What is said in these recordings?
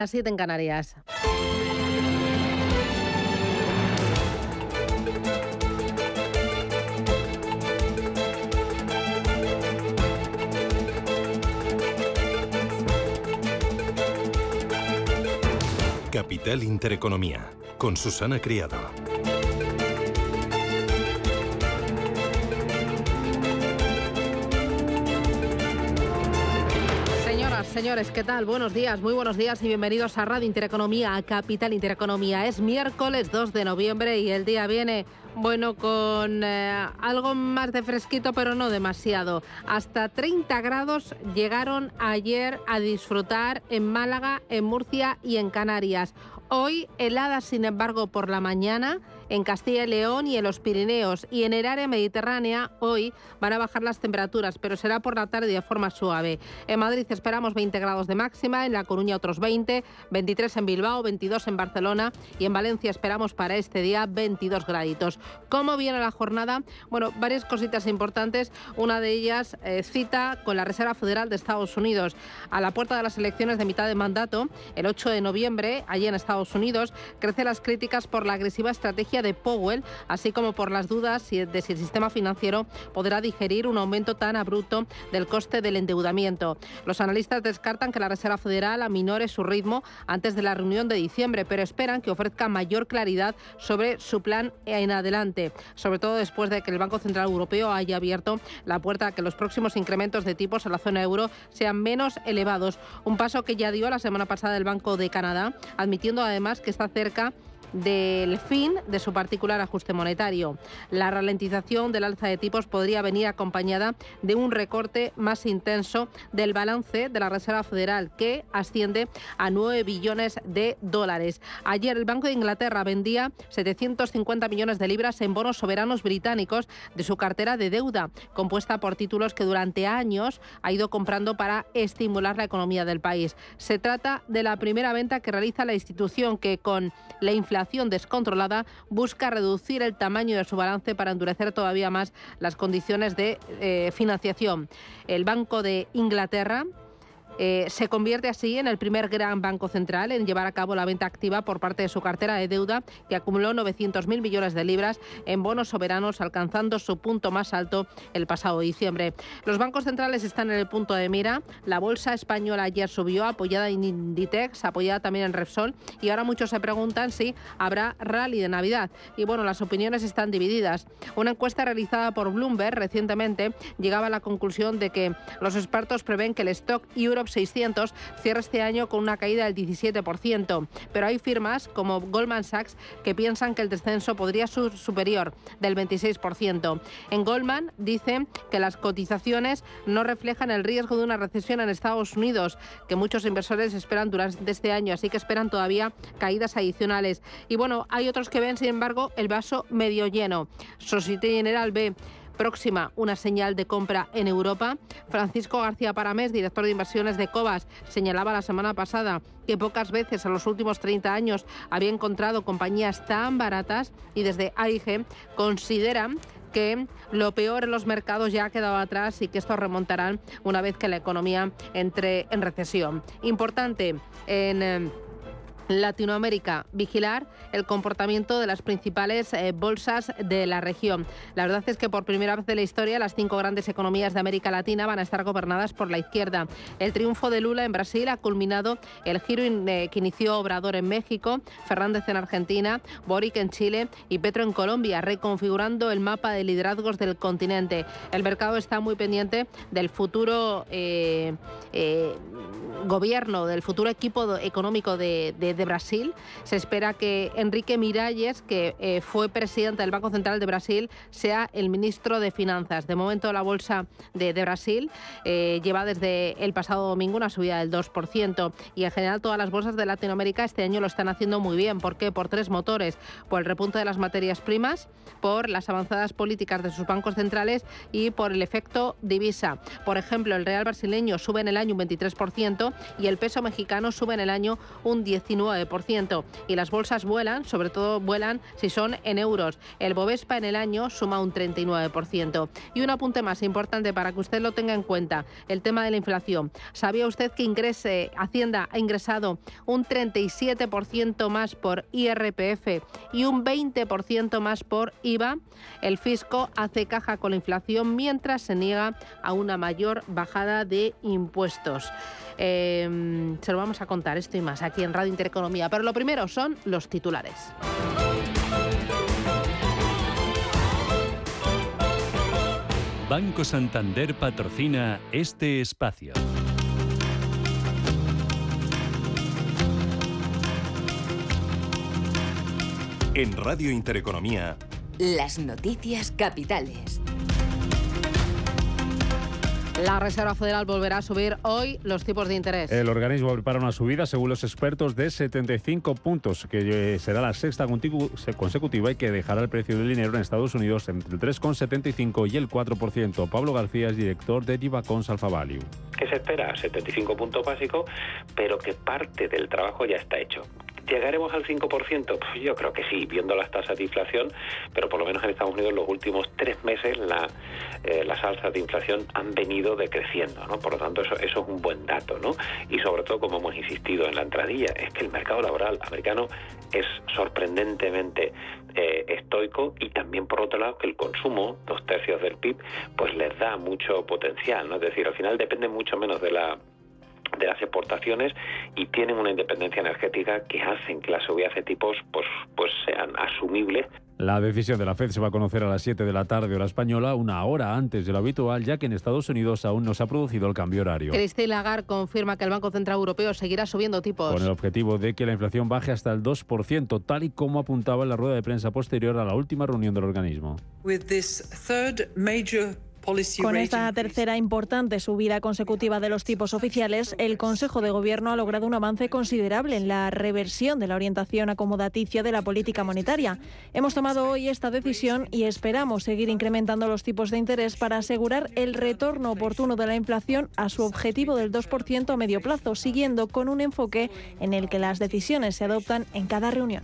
Las 7 en Canarias. Capital Intereconomía, con Susana Criado. Señores, ¿qué tal? Buenos días, muy buenos días y bienvenidos a Radio Intereconomía, a Capital Intereconomía. Es miércoles 2 de noviembre y el día viene, bueno, con eh, algo más de fresquito, pero no demasiado. Hasta 30 grados llegaron ayer a disfrutar en Málaga, en Murcia y en Canarias. Hoy heladas, sin embargo, por la mañana en Castilla y León y en los Pirineos. Y en el área mediterránea hoy van a bajar las temperaturas, pero será por la tarde de forma suave. En Madrid esperamos 20 grados de máxima, en La Coruña otros 20, 23 en Bilbao, 22 en Barcelona y en Valencia esperamos para este día 22 graditos. ¿Cómo viene la jornada? Bueno, varias cositas importantes. Una de ellas eh, cita con la Reserva Federal de Estados Unidos a la puerta de las elecciones de mitad de mandato, el 8 de noviembre, allí en Estados Unidos, crece las críticas por la agresiva estrategia de Powell, así como por las dudas de si el sistema financiero podrá digerir un aumento tan abrupto del coste del endeudamiento. Los analistas descartan que la Reserva Federal aminore su ritmo antes de la reunión de diciembre, pero esperan que ofrezca mayor claridad sobre su plan en adelante, sobre todo después de que el Banco Central Europeo haya abierto la puerta a que los próximos incrementos de tipos en la zona euro sean menos elevados, un paso que ya dio la semana pasada el Banco de Canadá, admitiendo además que está cerca del fin de su particular ajuste monetario. La ralentización del alza de tipos podría venir acompañada de un recorte más intenso del balance de la Reserva Federal, que asciende a 9 billones de dólares. Ayer el Banco de Inglaterra vendía 750 millones de libras en bonos soberanos británicos de su cartera de deuda, compuesta por títulos que durante años ha ido comprando para estimular la economía del país. Se trata de la primera venta que realiza la institución que con la inflación descontrolada busca reducir el tamaño de su balance para endurecer todavía más las condiciones de eh, financiación. El Banco de Inglaterra eh, se convierte así en el primer gran banco central en llevar a cabo la venta activa por parte de su cartera de deuda, que acumuló 900.000 millones de libras en bonos soberanos, alcanzando su punto más alto el pasado diciembre. Los bancos centrales están en el punto de mira. La bolsa española ayer subió, apoyada en Inditex, apoyada también en Repsol, y ahora muchos se preguntan si habrá rally de Navidad. Y bueno, las opiniones están divididas. Una encuesta realizada por Bloomberg recientemente llegaba a la conclusión de que los expertos prevén que el stock Europe 600 cierra este año con una caída del 17%. Pero hay firmas como Goldman Sachs que piensan que el descenso podría ser superior del 26%. En Goldman dicen que las cotizaciones no reflejan el riesgo de una recesión en Estados Unidos, que muchos inversores esperan durante este año, así que esperan todavía caídas adicionales. Y bueno, hay otros que ven, sin embargo, el vaso medio lleno. Societe General ve próxima una señal de compra en Europa. Francisco García Paramés, director de inversiones de Cobas, señalaba la semana pasada que pocas veces en los últimos 30 años había encontrado compañías tan baratas y desde AIG consideran que lo peor en los mercados ya ha quedado atrás y que estos remontarán una vez que la economía entre en recesión. Importante en eh, Latinoamérica, vigilar el comportamiento de las principales eh, bolsas de la región. La verdad es que por primera vez en la historia las cinco grandes economías de América Latina van a estar gobernadas por la izquierda. El triunfo de Lula en Brasil ha culminado el giro eh, que inició Obrador en México, Fernández en Argentina, Boric en Chile y Petro en Colombia, reconfigurando el mapa de liderazgos del continente. El mercado está muy pendiente del futuro eh, gobierno, del futuro equipo económico de, de, Brasil. Se espera que Enrique Miralles, que eh, fue presidente del Banco Central de Brasil, sea el ministro de Finanzas. De momento, la bolsa de, Brasil eh, lleva desde el pasado domingo una subida del 2% y en general todas las bolsas de Latinoamérica este año lo están haciendo muy bien. ¿Por qué? Por tres motores. Por el repunte de las materias primas, por las avanzadas políticas de sus bancos centrales y por el efecto divisa. Por ejemplo, el real brasileño sube en el año un 23% y el peso mexicano sube en el año un 19%. 0,9%. Y las bolsas vuelan, sobre todo vuelan si son en euros. El Bovespa en el año suma un 39%. Y un apunte más importante para que usted lo tenga en cuenta, el tema de la inflación. ¿Sabía usted que ingrese, Hacienda ha ingresado un 37% más por IRPF y un 20% más por IVA? El fisco hace caja con la inflación mientras se niega a una mayor bajada de impuestos. Em, se lo vamos a contar esto y más aquí en Radio Intereconomía. Pero lo primero son los titulares. Banco Santander patrocina este espacio. En Radio Intereconomía. Las noticias capitales. La Reserva Federal volverá a subir hoy los tipos de interés. El organismo prepara una subida, según los expertos, de 75 puntos, que eh, será la sexta consecutiva y que dejará el precio del dinero en Estados Unidos entre el 3,75 y el 4%. Pablo García es director de Divacons Alfa Value. ¿Qué se espera? 75 puntos básicos, pero que parte del trabajo ya está hecho. ¿Llegaremos al 5%? Pues yo creo que sí, viendo las tasas de inflación, pero por lo menos en Estados Unidos los últimos tres meses la, eh, las alzas de inflación han venido decreciendo, ¿no? Por lo tanto, eso, eso es un buen dato, ¿no? Y sobre todo, como hemos insistido en la entradilla, es que el mercado laboral americano es sorprendentemente eh, estoico y también, por otro lado, que el consumo, dos tercios del PIB, pues les da mucho potencial, ¿no? Es decir, al final depende mucho menos de la de las exportaciones y tienen una independencia energética que hacen que las subidas de tipos pues, pues sean asumibles. La decisión de la Fed se va a conocer a las 7 de la tarde hora española, una hora antes de lo habitual, ya que en Estados Unidos aún no se ha producido el cambio horario. Christine Lagarde confirma que el Banco Central Europeo seguirá subiendo tipos. Con el objetivo de que la inflación baje hasta el 2%, tal y como apuntaba en la rueda de prensa posterior a la última reunión del organismo. Con esta tercera importante subida consecutiva de los tipos oficiales, el Consejo de Gobierno ha logrado un avance considerable en la reversión de la orientación acomodaticia de la política monetaria. Hemos tomado hoy esta decisión y esperamos seguir incrementando los tipos de interés para asegurar el retorno oportuno de la inflación a su objetivo del 2% a medio plazo, siguiendo con un enfoque en el que las decisiones se adoptan en cada reunión.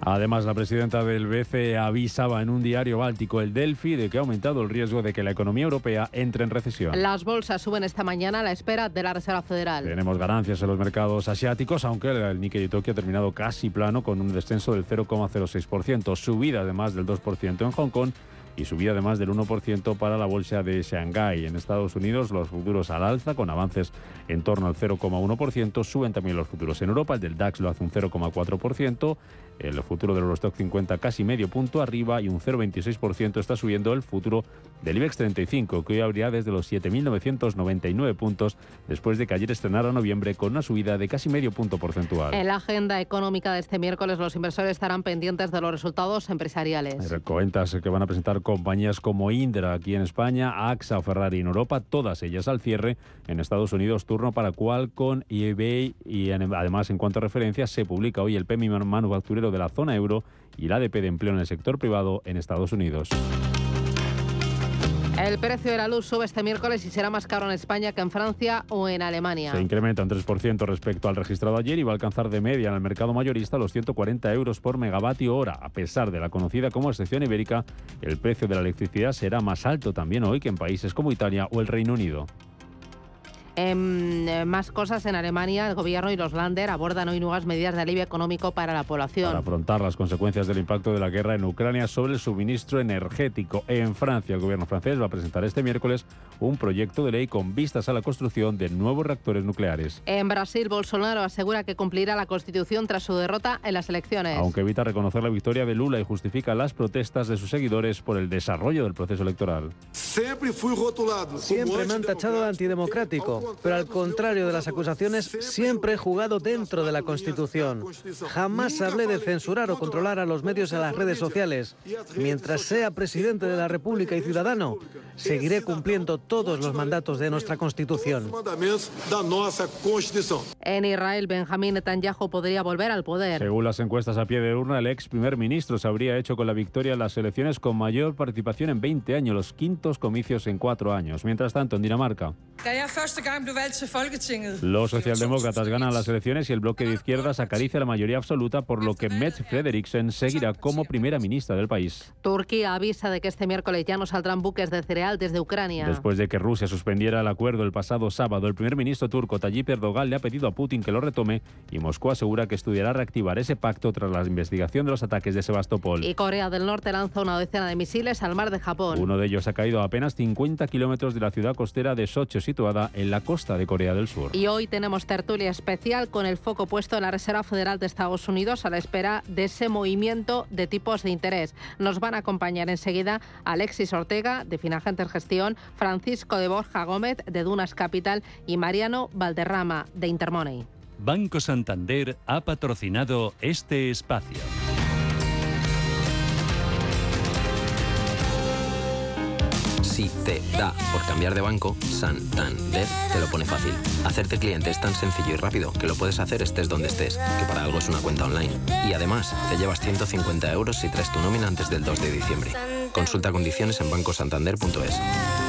Además, la presidenta del BCE avisaba en un diario báltico, el Delphi, de que ha aumentado el riesgo de que la economía europea entre en recesión. Las bolsas suben esta mañana a la espera de la Reserva Federal. Tenemos ganancias en los mercados asiáticos, aunque el Nikkei de Tokio ha terminado casi plano con un descenso del 0,06%, subida además del 2% en Hong Kong y subida de más del 1% para la bolsa de Shanghái. En Estados Unidos los futuros al alza con avances en torno al 0,1%, suben también los futuros en Europa, el del DAX lo hace un 0,4%, el futuro del Eurostock 50 casi medio punto arriba y un 0,26% está subiendo el futuro del IBEX 35, que hoy habría desde los 7.999 puntos después de que ayer estrenara noviembre con una subida de casi medio punto porcentual. En la agenda económica de este miércoles los inversores estarán pendientes de los resultados empresariales. Cuentas que van a presentar compañías como Indra aquí en España, AXA o Ferrari en Europa, todas ellas al cierre en Estados Unidos, turno para Qualcomm eBay y además en cuanto a referencias se publica hoy el PMI manufacturero de la zona euro y el ADP de empleo en el sector privado en Estados Unidos. El precio de la luz sube este miércoles y será más caro en España que en Francia o en Alemania. Se incrementa un 3% respecto al registrado ayer y va a alcanzar de media en el mercado mayorista los 140 euros por megavatio hora. A pesar de la conocida como excepción ibérica, el precio de la electricidad será más alto también hoy que en países como Italia o el Reino Unido. En eh, más cosas en Alemania, el gobierno y los Länder abordan hoy nuevas medidas de alivio económico para la población. Para afrontar las consecuencias del impacto de la guerra en Ucrania sobre el suministro energético. En Francia, el gobierno francés va a presentar este miércoles un proyecto de ley con vistas a la construcción de nuevos reactores nucleares. En Brasil, Bolsonaro asegura que cumplirá la constitución tras su derrota en las elecciones. Aunque evita reconocer la victoria de Lula y justifica las protestas de sus seguidores por el desarrollo del proceso electoral. Siempre fui rotulado. Siempre me han tachado de antidemocrático pero al contrario de las acusaciones, siempre he jugado dentro de la Constitución. Jamás hablé de censurar o controlar a los medios en las redes sociales. Mientras sea presidente de la República y ciudadano, seguiré cumpliendo todos los mandatos de nuestra Constitución. En Israel, Benjamín Netanyahu podría volver al poder. Según las encuestas a pie de urna, el ex primer ministro se habría hecho con la victoria en las elecciones con mayor participación en 20 años, los quintos comicios en cuatro años. Mientras tanto, en Dinamarca. Los socialdemócratas ganan las elecciones y el bloque de izquierdas acaricia la mayoría absoluta, por lo que Mette Frederiksen seguirá como primera ministra del país. Turquía avisa de que este miércoles ya no saldrán buques de cereal desde Ucrania. Después de que Rusia suspendiera el acuerdo el pasado sábado, el primer ministro turco Tayyip Erdogan le ha pedido a Putin que lo retome y Moscú asegura que estudiará reactivar ese pacto tras la investigación de los ataques de Sebastopol. Y Corea del Norte lanza una decena de misiles al mar de Japón. Uno de ellos ha caído a apenas 50 kilómetros de la ciudad costera de Sochi, situada en la costa de Corea del Sur. Y hoy tenemos tertulia especial con el foco puesto en la Reserva Federal de Estados Unidos a la espera de ese movimiento de tipos de interés. Nos van a acompañar enseguida Alexis Ortega, de Finagenter Gestión, Francisco de Borja Gómez, de Dunas Capital, y Mariano Valderrama, de Intermoney. Banco Santander ha patrocinado este espacio. Si te da por cambiar de banco, Santander te lo pone fácil. Hacerte cliente es tan sencillo y rápido que lo puedes hacer estés donde estés, que para algo es una cuenta online. Y además, te llevas 150 euros si traes tu nómina antes del 2 de diciembre. Consulta condiciones en bancosantander.es.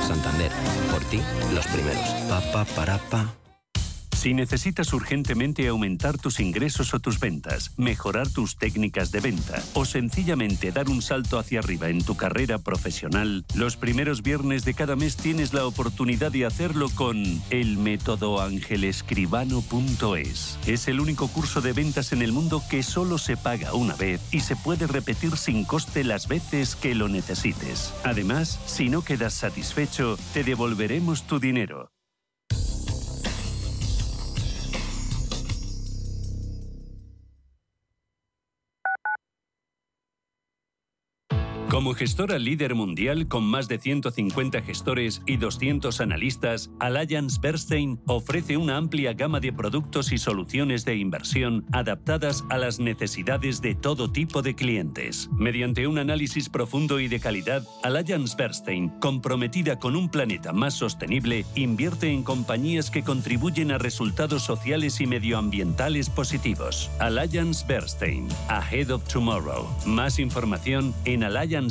Santander, por ti, los primeros. Pa, pa, para, pa. Si necesitas urgentemente aumentar tus ingresos o tus ventas, mejorar tus técnicas de venta o sencillamente dar un salto hacia arriba en tu carrera profesional, los primeros viernes de cada mes tienes la oportunidad de hacerlo con el método angelescribano.es. Es el único curso de ventas en el mundo que solo se paga una vez y se puede repetir sin coste las veces que lo necesites. Además, si no quedas satisfecho, te devolveremos tu dinero. Como gestora líder mundial con más de 150 gestores y 200 analistas, Allianz Bernstein ofrece una amplia gama de productos y soluciones de inversión adaptadas a las necesidades de todo tipo de clientes. Mediante un análisis profundo y de calidad, Allianz Bernstein, comprometida con un planeta más sostenible, invierte en compañías que contribuyen a resultados sociales y medioambientales positivos. Allianz Bernstein, Ahead of Tomorrow. Más información en Allianz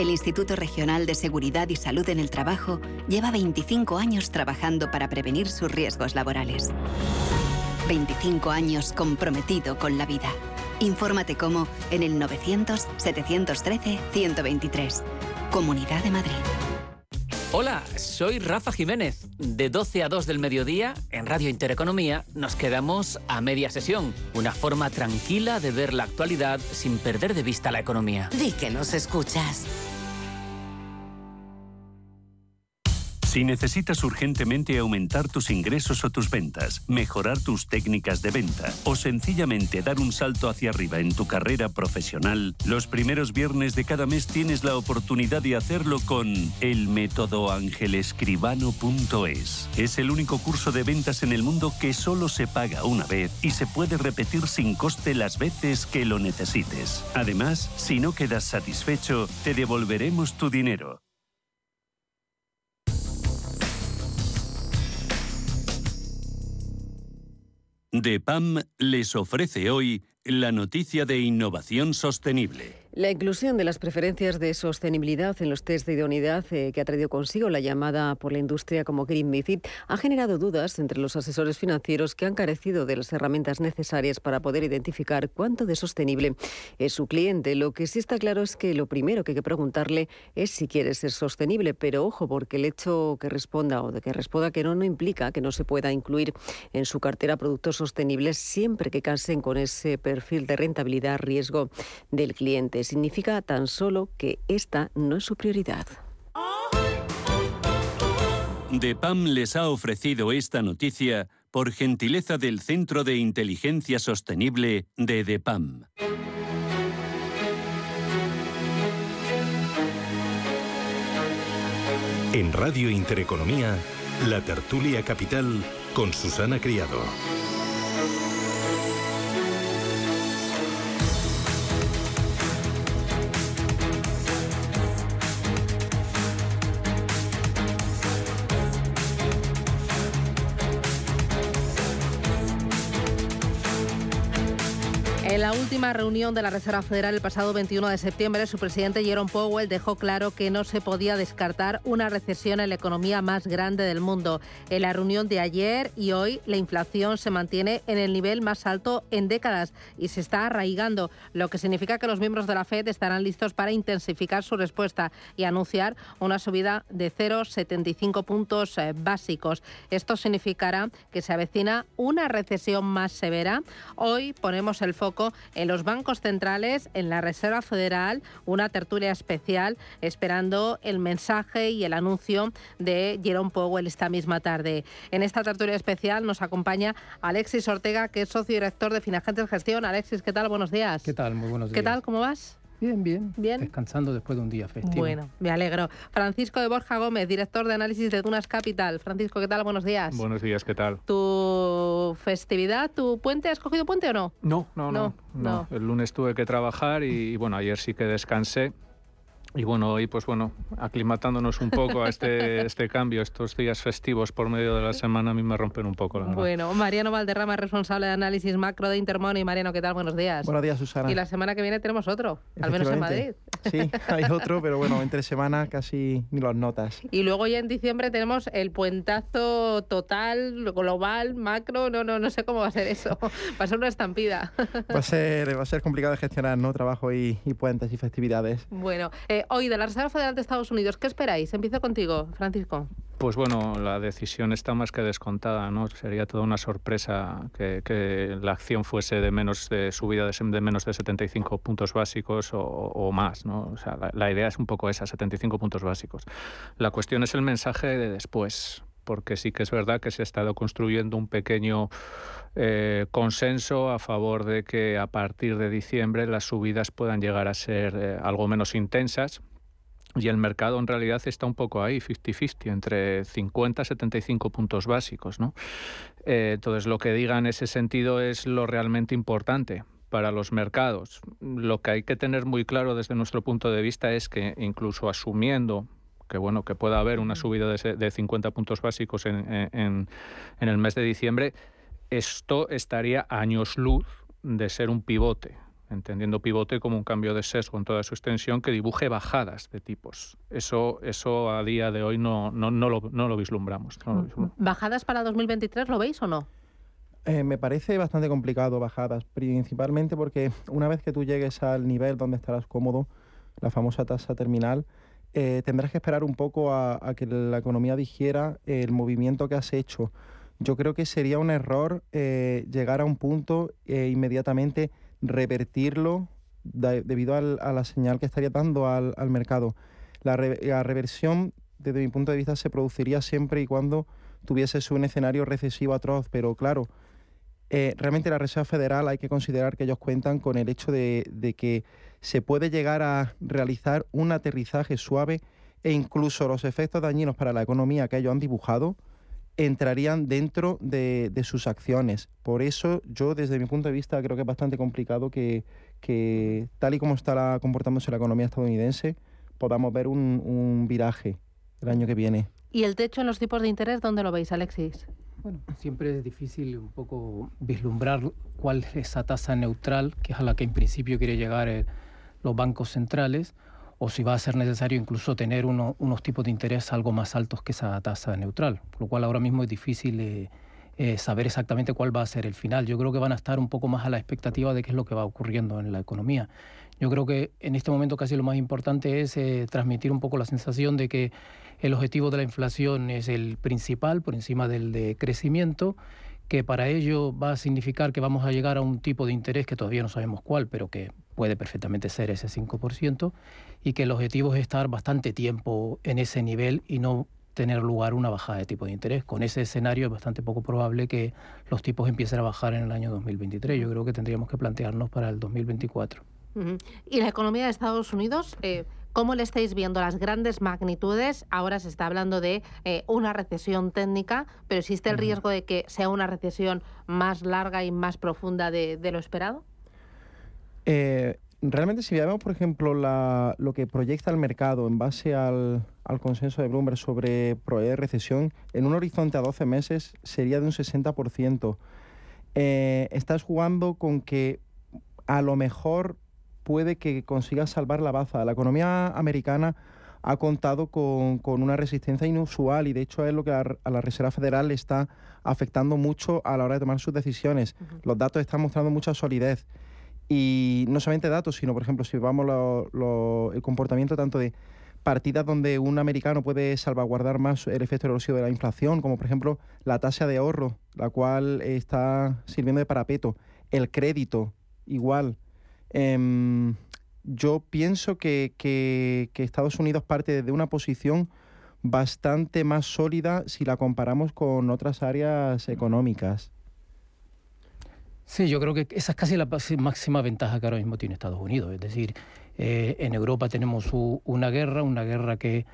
el Instituto Regional de Seguridad y Salud en el Trabajo lleva 25 años trabajando para prevenir sus riesgos laborales. 25 años comprometido con la vida. Infórmate cómo en el 900-713-123. Comunidad de Madrid. Hola, soy Rafa Jiménez. De 12 a 2 del mediodía, en Radio Intereconomía, nos quedamos a media sesión. Una forma tranquila de ver la actualidad sin perder de vista la economía. Di que nos escuchas. Si necesitas urgentemente aumentar tus ingresos o tus ventas, mejorar tus técnicas de venta o sencillamente dar un salto hacia arriba en tu carrera profesional, los primeros viernes de cada mes tienes la oportunidad de hacerlo con el método angelescribano.es. Es el único curso de ventas en el mundo que solo se paga una vez y se puede repetir sin coste las veces que lo necesites. Además, si no quedas satisfecho, te devolveremos tu dinero. DEPAM les ofrece hoy la noticia de innovación sostenible. La inclusión de las preferencias de sostenibilidad en los test de idoneidad eh, que ha traído consigo la llamada por la industria como Green MIFID ha generado dudas entre los asesores financieros que han carecido de las herramientas necesarias para poder identificar cuánto de sostenible es su cliente. Lo que sí está claro es que lo primero que hay que preguntarle es si quiere ser sostenible, pero ojo, porque el hecho que responda o de que responda que no no implica que no se pueda incluir en su cartera productos sostenibles siempre que casen con ese perfil de rentabilidad riesgo del cliente significa tan solo que esta no es su prioridad. DEPAM les ha ofrecido esta noticia por gentileza del Centro de Inteligencia Sostenible de DEPAM. En Radio Intereconomía, la tertulia capital con Susana Criado. La última reunión de la Reserva Federal el pasado 21 de septiembre, su presidente Jerome Powell dejó claro que no se podía descartar una recesión en la economía más grande del mundo. En la reunión de ayer y hoy, la inflación se mantiene en el nivel más alto en décadas y se está arraigando, lo que significa que los miembros de la Fed estarán listos para intensificar su respuesta y anunciar una subida de 0,75 puntos eh, básicos. Esto significará que se avecina una recesión más severa. Hoy ponemos el foco en los bancos centrales, en la Reserva Federal, una tertulia especial esperando el mensaje y el anuncio de Jerome Powell esta misma tarde. En esta tertulia especial nos acompaña Alexis Ortega, que es socio director de Finagentes Gestión. Alexis, ¿qué tal? Buenos días. ¿Qué tal? Muy buenos días. ¿Qué tal? ¿Cómo vas? Bien, bien, bien. Descansando después de un día festivo. Bueno, me alegro. Francisco de Borja Gómez, director de análisis de Dunas Capital. Francisco, ¿qué tal? Buenos días. Buenos días, ¿qué tal? ¿Tu festividad, tu puente, has cogido puente o no? No, no, no. no, El lunes tuve que trabajar y bueno, ayer sí que descansé. Y bueno, hoy pues bueno, aclimatándonos un poco a este, este cambio, estos días festivos por medio de la semana a mí me rompen un poco la Bueno, Mariano Valderrama, responsable de análisis macro de Intermoney. Mariano, ¿qué tal? Buenos días. Buenos días, Susana. Y la semana que viene tenemos otro, al menos en Madrid. Sí, hay otro, pero bueno, entre semana casi ni los notas. Y luego ya en diciembre tenemos el puentazo total, global, macro, no, no, no sé cómo va a ser eso. Va a ser una estampida. Va a ser, va a ser complicado de gestionar, ¿no? Trabajo y, puentes y festividades. Bueno, eh, hoy de la Reserva Federal de Estados Unidos, ¿qué esperáis? Empiezo contigo, Francisco. Pues bueno, la decisión está más que descontada, ¿no? Sería toda una sorpresa que, la acción fuese de menos de subida de, menos de 75 puntos básicos o, más, ¿no? O sea, la, idea es un poco esa, 75 puntos básicos. La cuestión es el mensaje de después, porque sí que es verdad que se ha estado construyendo un pequeño eh, consenso a favor de que a partir de diciembre las subidas puedan llegar a ser eh, algo menos intensas y el mercado en realidad está un poco ahí, 50-50, entre 50 y 75 puntos básicos. ¿no? Eh, entonces, lo que diga en ese sentido es lo realmente importante para los mercados. Lo que hay que tener muy claro desde nuestro punto de vista es que incluso asumiendo que bueno que pueda haber una subida de, de 50 puntos básicos en, en, en el mes de diciembre, esto estaría años luz de ser un pivote entendiendo pivote como un cambio de sesgo en toda su extensión que dibuje bajadas de tipos. Eso, eso a día de hoy no, no, no, lo, no lo, vislumbramos, ¿Bajadas para 2023 lo veis o no? Eh, me parece bastante complicado bajadas, principalmente porque una vez que tú llegues al nivel donde estarás cómodo, la famosa tasa terminal, eh, tendrás que esperar un poco a, que la economía digiera el movimiento que has hecho. Yo creo que sería un error eh, llegar a un punto e inmediatamente revertirlo debido a la señal que estaría dando al, mercado. La, reversión, desde mi punto de vista, se produciría siempre y cuando tuviese un escenario recesivo atroz, pero claro, eh, realmente la Reserva Federal hay que considerar que ellos cuentan con el hecho de, que se puede llegar a realizar un aterrizaje suave e incluso los efectos dañinos para la economía que ellos han dibujado entrarían dentro de, sus acciones. Por eso yo desde mi punto de vista creo que es bastante complicado que, tal y como está comportándose la economía estadounidense podamos ver un, viraje el año que viene. ¿Y el techo en los tipos de interés dónde lo veis, Alexis? Bueno, siempre es difícil un poco vislumbrar cuál es esa tasa neutral, que es a la que en principio quiere llegar eh, los bancos centrales o si va a ser necesario incluso tener unos tipos de interés algo más altos que esa tasa neutral, lo cual ahora mismo es difícil eh, eh, saber exactamente cuál va a ser el final. Yo creo que van a estar un poco más a la expectativa de qué es lo que va ocurriendo en la economía. Yo creo que en este momento casi lo más importante es eh, transmitir un poco la sensación de que el objetivo de la inflación es el principal por encima del de crecimiento que para ello va a significar que vamos a llegar a un tipo de interés que todavía no sabemos cuál, pero que puede perfectamente ser ese 5%, y que el objetivo es estar bastante tiempo en ese nivel y no tener lugar una bajada de tipo de interés. Con ese escenario es bastante poco probable que los tipos empiecen a bajar en el año 2023. Yo creo que tendríamos que plantearnos para el 2024. ¿Y la economía de Estados Unidos? Eh, ¿Cómo le estáis viendo las grandes magnitudes? Ahora se está hablando de eh, una recesión técnica, pero ¿existe el riesgo de que sea una recesión más larga y más profunda de, lo esperado? Eh, realmente si vemos, por ejemplo, lo que proyecta el mercado en base al, consenso de Bloomberg sobre proveer recesión, en un horizonte a 12 meses sería de un 60%. Eh, estás jugando con que a lo mejor puede que consiga salvar la baza. La economía americana ha contado con, una resistencia inusual y de hecho es lo que a, la Reserva Federal le está afectando mucho a la hora de tomar sus decisiones. Los datos están mostrando mucha solidez y no solamente datos, sino por ejemplo si vamos lo, el comportamiento tanto de partidas donde un americano puede salvaguardar más el efecto erosivo de la inflación, como por ejemplo la tasa de ahorro, la cual está sirviendo de parapeto, el crédito, igual. Em, yo pienso que, que, Estados Unidos parte de una posición bastante más sólida si la comparamos con otras áreas económicas. Sí, yo creo que esa es casi la máxima ventaja que ahora mismo tiene Estados Unidos. Es decir, eh, en Europa tenemos una guerra, una guerra que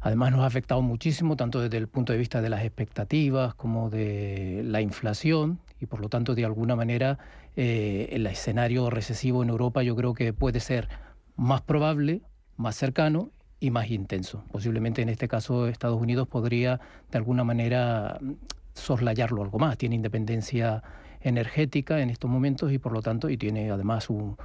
además nos ha afectado muchísimo, tanto desde el punto de vista de las expectativas como de la inflación, y por lo tanto, de alguna manera, eh, el escenario recesivo en Europa yo creo que puede ser más probable, más cercano y más intenso. Posiblemente en este caso Estados Unidos podría de alguna manera soslayarlo algo más. Tiene independencia energética en estos momentos y por lo tanto, y tiene además un,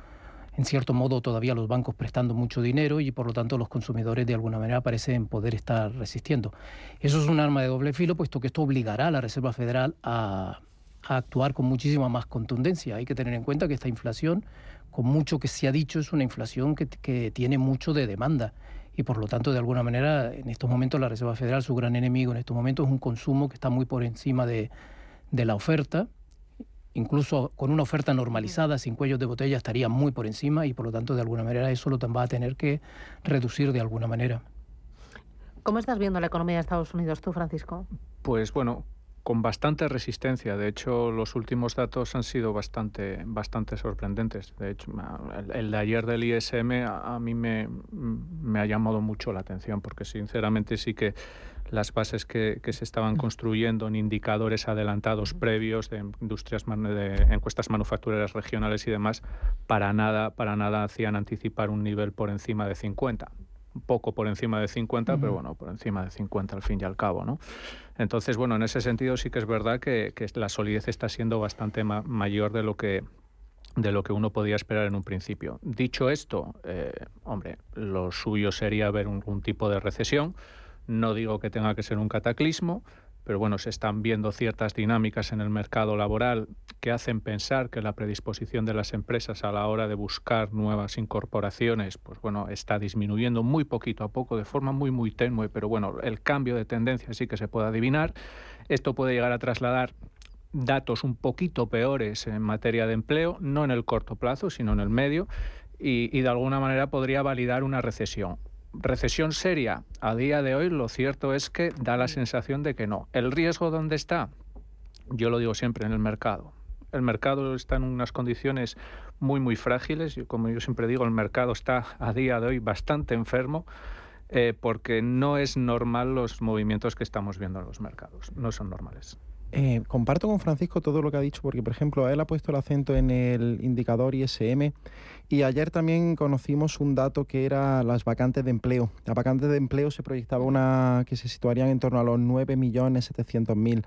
en cierto modo todavía los bancos prestando mucho dinero y por lo tanto los consumidores de alguna manera parecen poder estar resistiendo. Eso es un arma de doble filo, puesto que esto obligará a la Reserva Federal a a actuar con muchísima más contundencia. Hay que tener en cuenta que esta inflación, con mucho que se ha dicho, es una inflación que, tiene mucho de demanda y por lo tanto, de alguna manera, en estos momentos la Reserva Federal, su gran enemigo en estos momentos es un consumo que está muy por encima de, la oferta. Incluso con una oferta normalizada, sin cuellos de botella, estaría muy por encima y por lo tanto, de alguna manera, eso lo va a tener que reducir de alguna manera. ¿Cómo estás viendo la economía de Estados Unidos tú, Francisco? Pues bueno, con bastante resistencia. De hecho, los últimos datos han sido bastante, bastante sorprendentes. De hecho, el, de ayer del ISM a, mí me, me, ha llamado mucho la atención porque sinceramente sí que las bases que, que, se estaban construyendo en indicadores adelantados previos de industrias de encuestas manufactureras regionales y demás para nada para nada hacían anticipar un nivel por encima de 50 un poco por encima de 50, pero bueno, por encima de 50 al fin y al cabo, ¿no? Entonces, bueno, en ese sentido sí que es verdad que, la solidez está siendo bastante mayor de lo que de lo que uno podía esperar en un principio. Dicho esto, eh, hombre, lo suyo sería ver un tipo de recesión. No digo que tenga que ser un cataclismo, pero bueno, se están viendo ciertas dinámicas en el mercado laboral que hacen pensar que la predisposición de las empresas a la hora de buscar nuevas incorporaciones, pues bueno, está disminuyendo muy poquito a poco, de forma muy, muy tenue, pero bueno, el cambio de tendencia sí que se puede adivinar. Esto puede llegar a trasladar datos un poquito peores en materia de empleo, no en el corto plazo, sino en el medio, y, y de alguna manera podría validar una recesión recesión seria, a día de hoy lo cierto es que da la sensación de que no. ¿El riesgo dónde está? Yo lo digo siempre, en el mercado. El mercado está en unas condiciones muy, muy frágiles. como yo siempre digo, el mercado está a día de hoy bastante enfermo. Eh, porque no es normal los movimientos que estamos viendo en los mercados, no son normales. Eh, comparto con Francisco todo lo que ha dicho, porque, por ejemplo, él ha puesto el acento en el indicador ISM y ayer también conocimos un dato que era las vacantes de empleo. Las vacantes de empleo se proyectaba una que se situarían en torno a los 9.700.000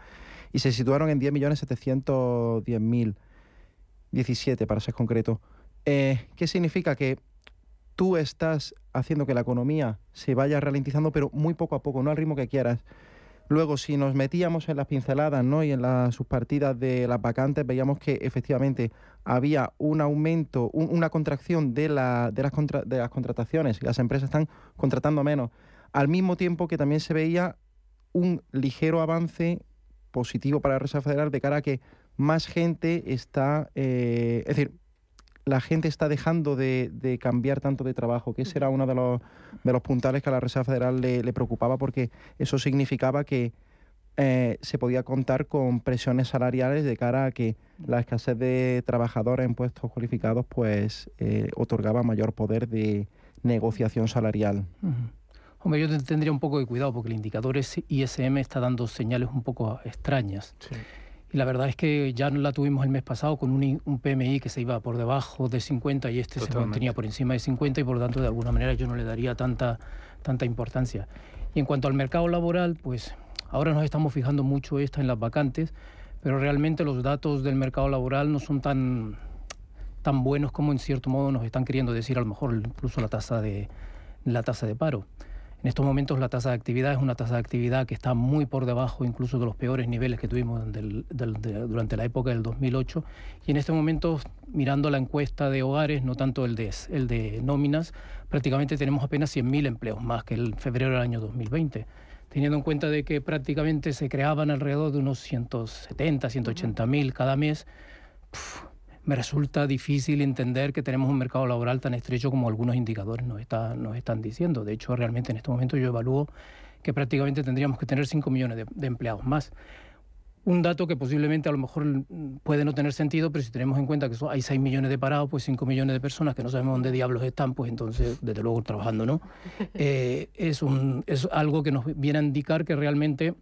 y se situaron en 10.710.000, 17 para ser concreto. Eh, ¿Qué significa? Que tú estás haciendo que la economía se vaya ralentizando, pero muy poco a poco, no al ritmo que quieras. Luego, si nos metíamos en las pinceladas ¿no? y en las subpartidas de las vacantes, veíamos que efectivamente había un aumento, una contracción de, la, de, las de las contrataciones. Las empresas están contratando menos. Al mismo tiempo que también se veía un ligero avance positivo para la Reserva Federal de cara a que más gente está, eh, es decir, la gente está dejando de, cambiar tanto de trabajo, que ese era uno de los, de los puntales que a la Reserva Federal le, preocupaba porque eso significaba que eh, se podía contar con presiones salariales de cara a que la escasez de trabajadores en puestos cualificados pues eh, otorgaba mayor poder de negociación salarial. Hombre, yo tendría un poco de cuidado porque el indicador ISM está dando señales un poco extrañas. Sí. Y la verdad es que ya la tuvimos el mes pasado con un, un PMI que se iba por debajo de 50 y este se mantenía por encima de 50 y por lo tanto de alguna manera yo no le daría tanta, tanta importancia. Y en cuanto al mercado laboral, pues ahora nos estamos fijando mucho esto en las vacantes, pero realmente los datos del mercado laboral no son tan tan buenos como en cierto modo nos están queriendo decir a lo mejor incluso la tasa de, la tasa de paro. En estos momentos la tasa de actividad es una tasa de actividad que está muy por debajo incluso de los peores niveles que tuvimos durante la época del 2008 y en este momento mirando la encuesta de hogares, no tanto el de, el de nóminas, prácticamente tenemos apenas 100.000 empleos más que el febrero del año 2020 teniendo en cuenta de que prácticamente se creaban alrededor de unos 170, 180 mil cada mes, me resulta difícil entender que tenemos un mercado laboral tan estrecho como algunos indicadores nos, nos están diciendo. De hecho, realmente en este momento yo evalúo que prácticamente tendríamos que tener 5 millones de, empleados más. Un dato que posiblemente a lo mejor puede no tener sentido, pero si tenemos en cuenta que hay 6 millones de parados, pues 5 millones de personas que no sabemos dónde diablos están, pues entonces, desde luego, trabajando, ¿no? Eh, es, un, es algo que nos viene a indicar que realmente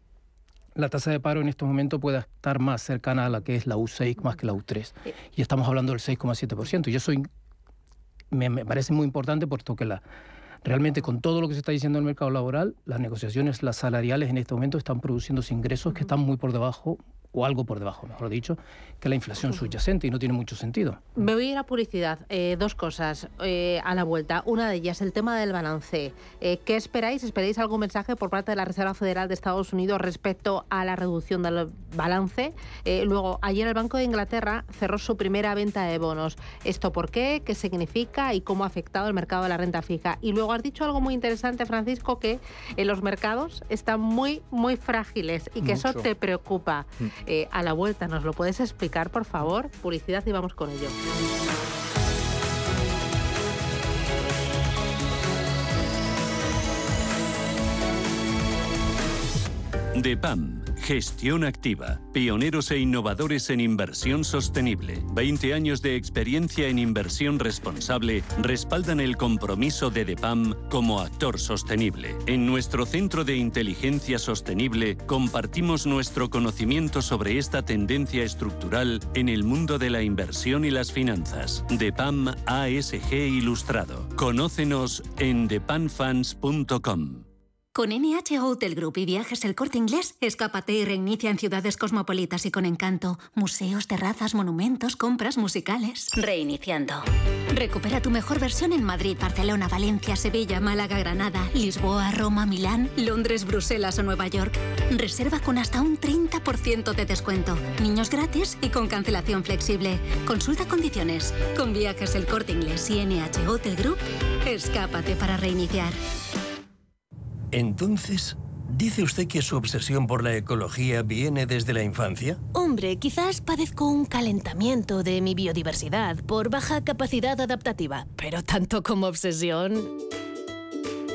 la tasa de paro en estos momentos pueda estar más cercana a la que es la U6 más que la U3. Y estamos hablando del 6,7%. Y eso me, me, parece muy importante puesto que la, realmente con todo lo que se está diciendo en el mercado laboral, las negociaciones las salariales en este momento están produciendo ingresos que están muy por debajo o algo por debajo, mejor dicho, que la inflación subyacente y no tiene mucho sentido. Me voy a ir a publicidad. Eh, dos cosas eh, a la vuelta. Una de ellas, el tema del balance. Eh, ¿Qué esperáis? ¿Esperáis algún mensaje por parte de la Reserva Federal de Estados Unidos respecto a la reducción del balance? luego, ayer el Banco de Inglaterra cerró su primera venta de bonos. ¿Esto por qué? ¿Qué significa? ¿Y cómo ha afectado el mercado de la renta fija? Y luego has dicho algo muy interesante, Francisco, que en los mercados están muy, muy frágiles y que eso te preocupa. Mm. Eh, a la vuelta. ¿Nos lo puedes explicar, por favor? Publicidad y vamos con ello. De PAM Gestión activa. Pioneros e innovadores en inversión sostenible. 20 años de experiencia en inversión responsable respaldan el compromiso de DEPAM como actor sostenible. En nuestro Centro de Inteligencia Sostenible compartimos nuestro conocimiento sobre esta tendencia estructural en el mundo de la inversión y las finanzas. DEPAM ASG Ilustrado. Conócenos en depamfans.com. Con NH Hotel Group y Viajes El Corte Inglés, escápate y reinicia en ciudades cosmopolitas y con encanto. Museos, terrazas, monumentos, compras musicales. Reiniciando. Recupera tu mejor versión en Madrid, Barcelona, Valencia, Sevilla, Málaga, Granada, Lisboa, Roma, Milán, Londres, Bruselas o Nueva York. Reserva con hasta un 30% de descuento. Niños gratis y con cancelación flexible. Consulta condiciones. Con Viajes El Corte Inglés y NH Hotel Group, escápate para reiniciar. Entonces, ¿dice usted que su obsesión por la ecología viene desde la infancia? Hombre, quizás padezco un calentamiento de mi biodiversidad por baja capacidad adaptativa, pero tanto como obsesión...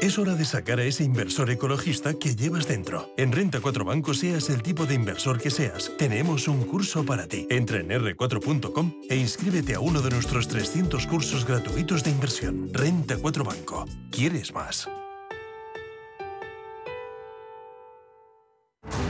Es hora de sacar a ese inversor ecologista que llevas dentro. En Renta 4 Banco, seas el tipo de inversor que seas, tenemos un curso para ti. Entra en r4.com e inscríbete a uno de nuestros 300 cursos gratuitos de inversión. Renta 4 Banco. ¿Quieres más?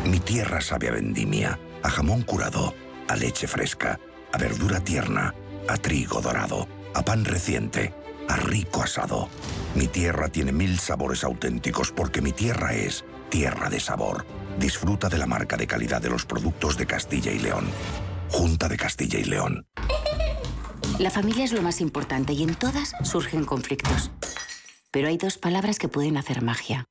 Mi tierra sabe a vendimia, a jamón curado, a leche fresca, a verdura tierna, a trigo dorado, a pan reciente, a rico asado. Mi tierra tiene mil sabores auténticos porque mi tierra es tierra de sabor. Disfruta de la marca de calidad de los productos de Castilla y León. Junta de Castilla y León. La familia es lo más importante y en todas surgen conflictos. Pero hay dos palabras que pueden hacer magia.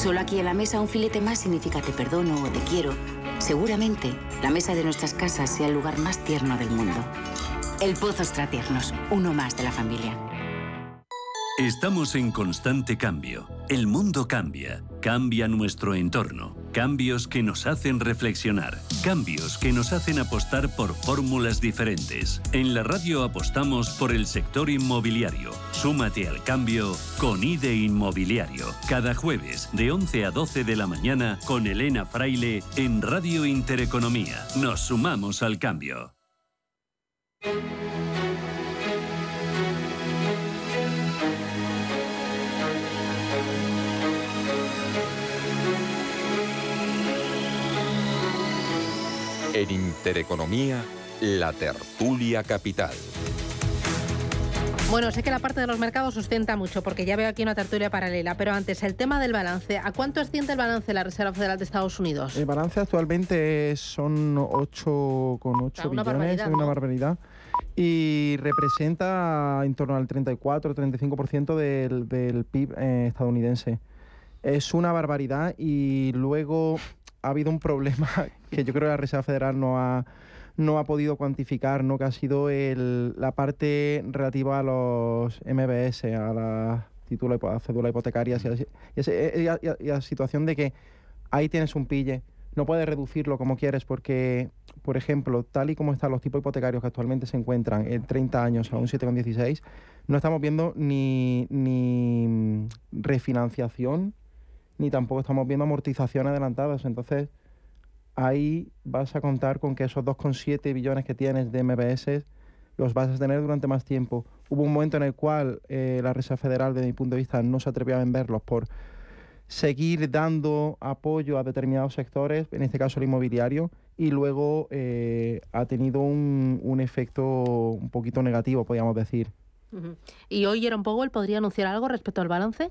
Solo aquí en la mesa un filete más significa te perdono o te quiero. Seguramente la mesa de nuestras casas sea el lugar más tierno del mundo. El Pozo Tiernos, uno más de la familia. Estamos en constante cambio. El mundo cambia, cambia nuestro entorno. Cambios que nos hacen reflexionar, cambios que nos hacen apostar por fórmulas diferentes. En la radio apostamos por el sector inmobiliario. Súmate al cambio con IDE Inmobiliario. Cada jueves de 11 a 12 de la mañana con Elena Fraile en Radio Intereconomía. Nos sumamos al cambio. En Intereconomía, la tertulia capital. Bueno, sé que la parte de los mercados sustenta mucho porque ya veo aquí una tertulia paralela, pero antes el tema del balance. ¿A cuánto asciende el balance de la Reserva Federal de Estados Unidos? El balance actualmente son 8,8 billones, es una barbaridad. y representa en torno al 34-35% del, del PIB eh, estadounidense. Es una barbaridad y luego ha habido un problema que yo creo que la Reserva Federal no ha, no ha podido cuantificar, ¿no? que ha sido el, la parte relativa a los MBS, a las títulos, a cédulas hipotecarias y a, la situación de que ahí tienes un pille, no puedes reducirlo como quieres porque, por ejemplo, tal y como están los tipos hipotecarios que actualmente se encuentran en 30 años a un 7,16, no estamos viendo ni, ni refinanciación ni tampoco estamos viendo amortizaciones adelantadas. Entonces, ahí vas a contar con que esos 2,7 billones que tienes de MBS los vas a tener durante más tiempo. Hubo un momento en el cual eh, la Reserva Federal, desde mi punto de vista, no se atrevía a venderlos por seguir dando apoyo a determinados sectores, en este caso el inmobiliario, y luego eh, ha tenido un, un, efecto un poquito negativo, podríamos decir. ¿Y hoy poco él podría anunciar algo respecto al balance?